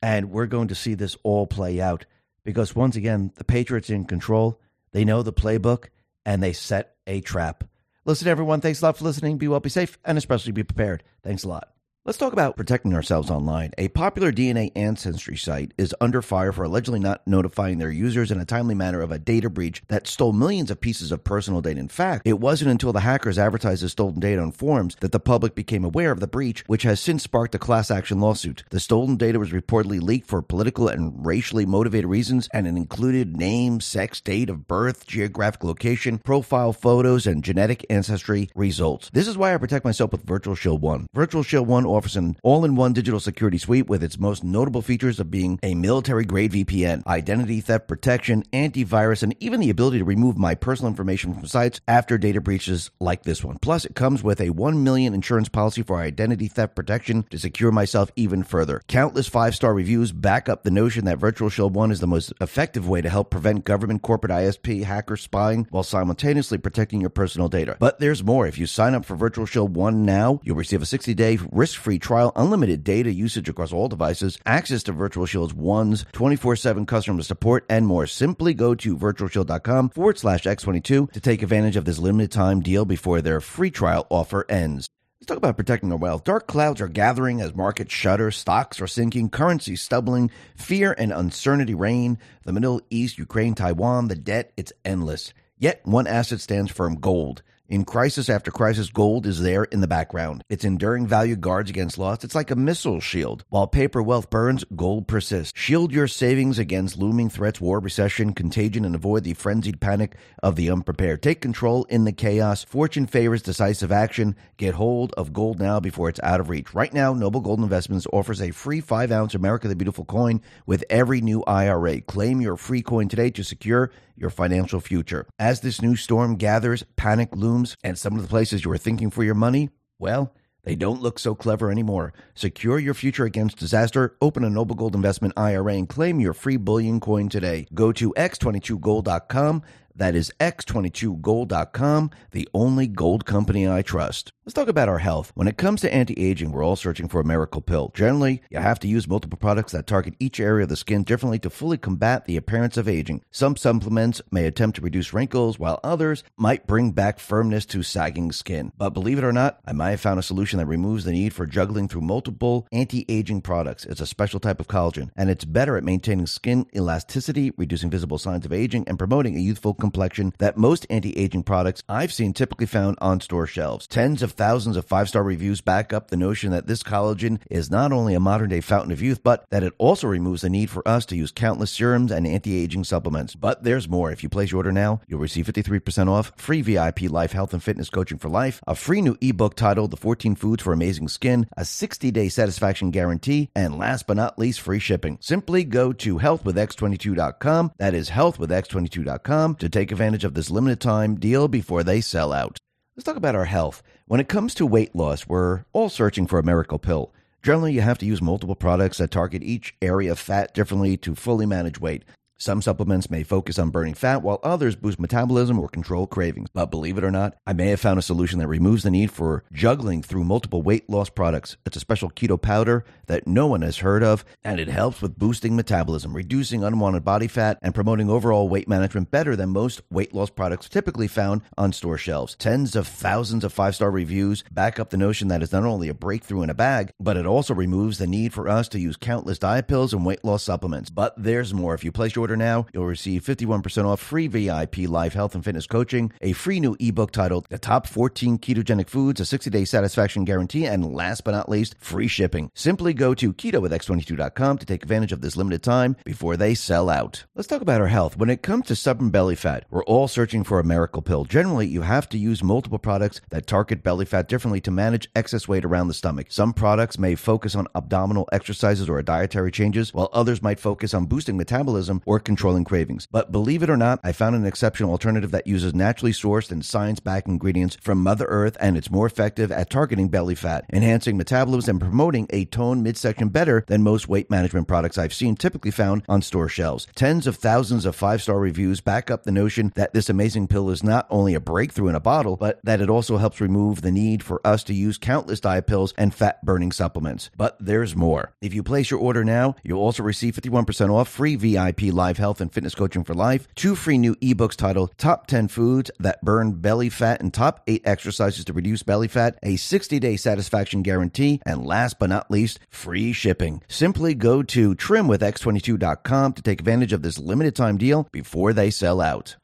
And we're going to see this all play out because, once again, the Patriots in control. They know the playbook and they set a trap. Listen, everyone. Thanks a lot for listening. Be well, be safe, and especially be prepared. Thanks a lot. Let's talk about protecting ourselves online. A popular DNA ancestry site is under fire for allegedly not notifying their users in a timely manner of a data breach that stole millions of pieces of personal data. In fact, it wasn't until the hackers advertised the stolen data on forums that the public became aware of the breach, which has since sparked a class action lawsuit. The stolen data was reportedly leaked for political and racially motivated reasons, and it included name, sex, date of birth, geographic location, profile photos, and genetic ancestry results. This is why I protect myself with Virtual Shield 1. Virtual Shield 1 offers an all in one digital security suite with its most notable features of being a military grade VPN, identity theft protection, antivirus, and even the ability to remove my personal information from sites after data breaches like this one. Plus, it comes with a 1 million insurance policy for identity theft protection to secure myself even further. Countless five star reviews back up the notion that Virtual Shield 1 is the most effective way to help prevent government, corporate ISP, hacker spying while simultaneously protecting your personal data. But there's more. If you sign up for Virtual Shield 1 now, you'll receive a 60 day risk free trial, unlimited data usage across all devices, access to Virtual Shield's one's 24 7 customer support, and more. Simply go to virtualshield.com forward slash X22 to take advantage of this limited time deal before their free trial offer ends. Let's talk about protecting our wealth. Dark clouds are gathering as markets shudder, stocks are sinking, currencies stumbling, fear and uncertainty reign. The Middle East, Ukraine, Taiwan, the debt, it's endless. Yet one asset stands firm gold. In crisis after crisis, gold is there in the background. Its enduring value guards against loss. It's like a missile shield. While paper wealth burns, gold persists. Shield your savings against looming threats, war, recession, contagion, and avoid the frenzied panic of the unprepared. Take control in the chaos. Fortune favors decisive action. Get hold of gold now before it's out of reach. Right now, Noble Gold Investments offers a free 5 ounce America the Beautiful coin with every new IRA. Claim your free coin today to secure your financial future. As this new storm gathers, panic looms, and some of the places you were thinking for your money, well, they don't look so clever anymore. Secure your future against disaster. Open a Noble Gold Investment IRA and claim your free bullion coin today. Go to x22gold.com. That is x22gold.com, the only gold company I trust. Let's talk about our health. When it comes to anti aging, we're all searching for a miracle pill. Generally, you have to use multiple products that target each area of the skin differently to fully combat the appearance of aging. Some supplements may attempt to reduce wrinkles, while others might bring back firmness to sagging skin. But believe it or not, I might have found a solution that removes the need for juggling through multiple anti aging products. It's a special type of collagen, and it's better at maintaining skin elasticity, reducing visible signs of aging, and promoting a youthful complexion that most anti aging products I've seen typically found on store shelves. Tens of thousands of five star reviews back up the notion that this collagen is not only a modern day fountain of youth, but that it also removes the need for us to use countless serums and anti aging supplements. But there's more. If you place your order now, you'll receive 53% off, free VIP life health and fitness coaching for life, a free new ebook titled The 14 Foods for Amazing Skin, a 60 day satisfaction guarantee, and last but not least, free shipping. Simply go to healthwithx22.com. That is healthwithx22.com to take advantage of this limited time deal before they sell out. Let's talk about our health. When it comes to weight loss, we're all searching for a miracle pill. Generally, you have to use multiple products that target each area of fat differently to fully manage weight. Some supplements may focus on burning fat, while others boost metabolism or control cravings. But believe it or not, I may have found a solution that removes the need for juggling through multiple weight loss products. It's a special keto powder that no one has heard of, and it helps with boosting metabolism, reducing unwanted body fat, and promoting overall weight management better than most weight loss products typically found on store shelves. Tens of thousands of five star reviews back up the notion that it's not only a breakthrough in a bag, but it also removes the need for us to use countless diet pills and weight loss supplements. But there's more. If you place your order now, you'll receive 51% off free VIP live health and fitness coaching, a free new ebook titled The Top 14 Ketogenic Foods, a 60 day satisfaction guarantee, and last but not least, free shipping. Simply go to keto with ketowithx22.com to take advantage of this limited time before they sell out. Let's talk about our health. When it comes to stubborn belly fat, we're all searching for a miracle pill. Generally, you have to use multiple products that target belly fat differently to manage excess weight around the stomach. Some products may focus on abdominal exercises or dietary changes, while others might focus on boosting metabolism or controlling cravings. But believe it or not, I found an exceptional alternative that uses naturally sourced and science backed ingredients from Mother Earth, and it's more effective at targeting belly fat, enhancing metabolism, and promoting a toned midsection better than most weight management products I've seen typically found on store shelves. Tens of thousands of five star reviews back up the notion that this amazing pill is not only a breakthrough in a bottle, but that it also helps remove the need for us to use countless diet pills and fat burning supplements. But there's more. If you place your order now, you'll also receive 51% off free VIP live health and fitness coaching for life, two free new ebooks titled Top 10 Foods That Burn Belly Fat and Top 8 Exercises to Reduce Belly Fat, a 60 day satisfaction guarantee, and last but not least, free shipping. Simply go to trimwithx22.com to take advantage of this limited time deal before they sell out.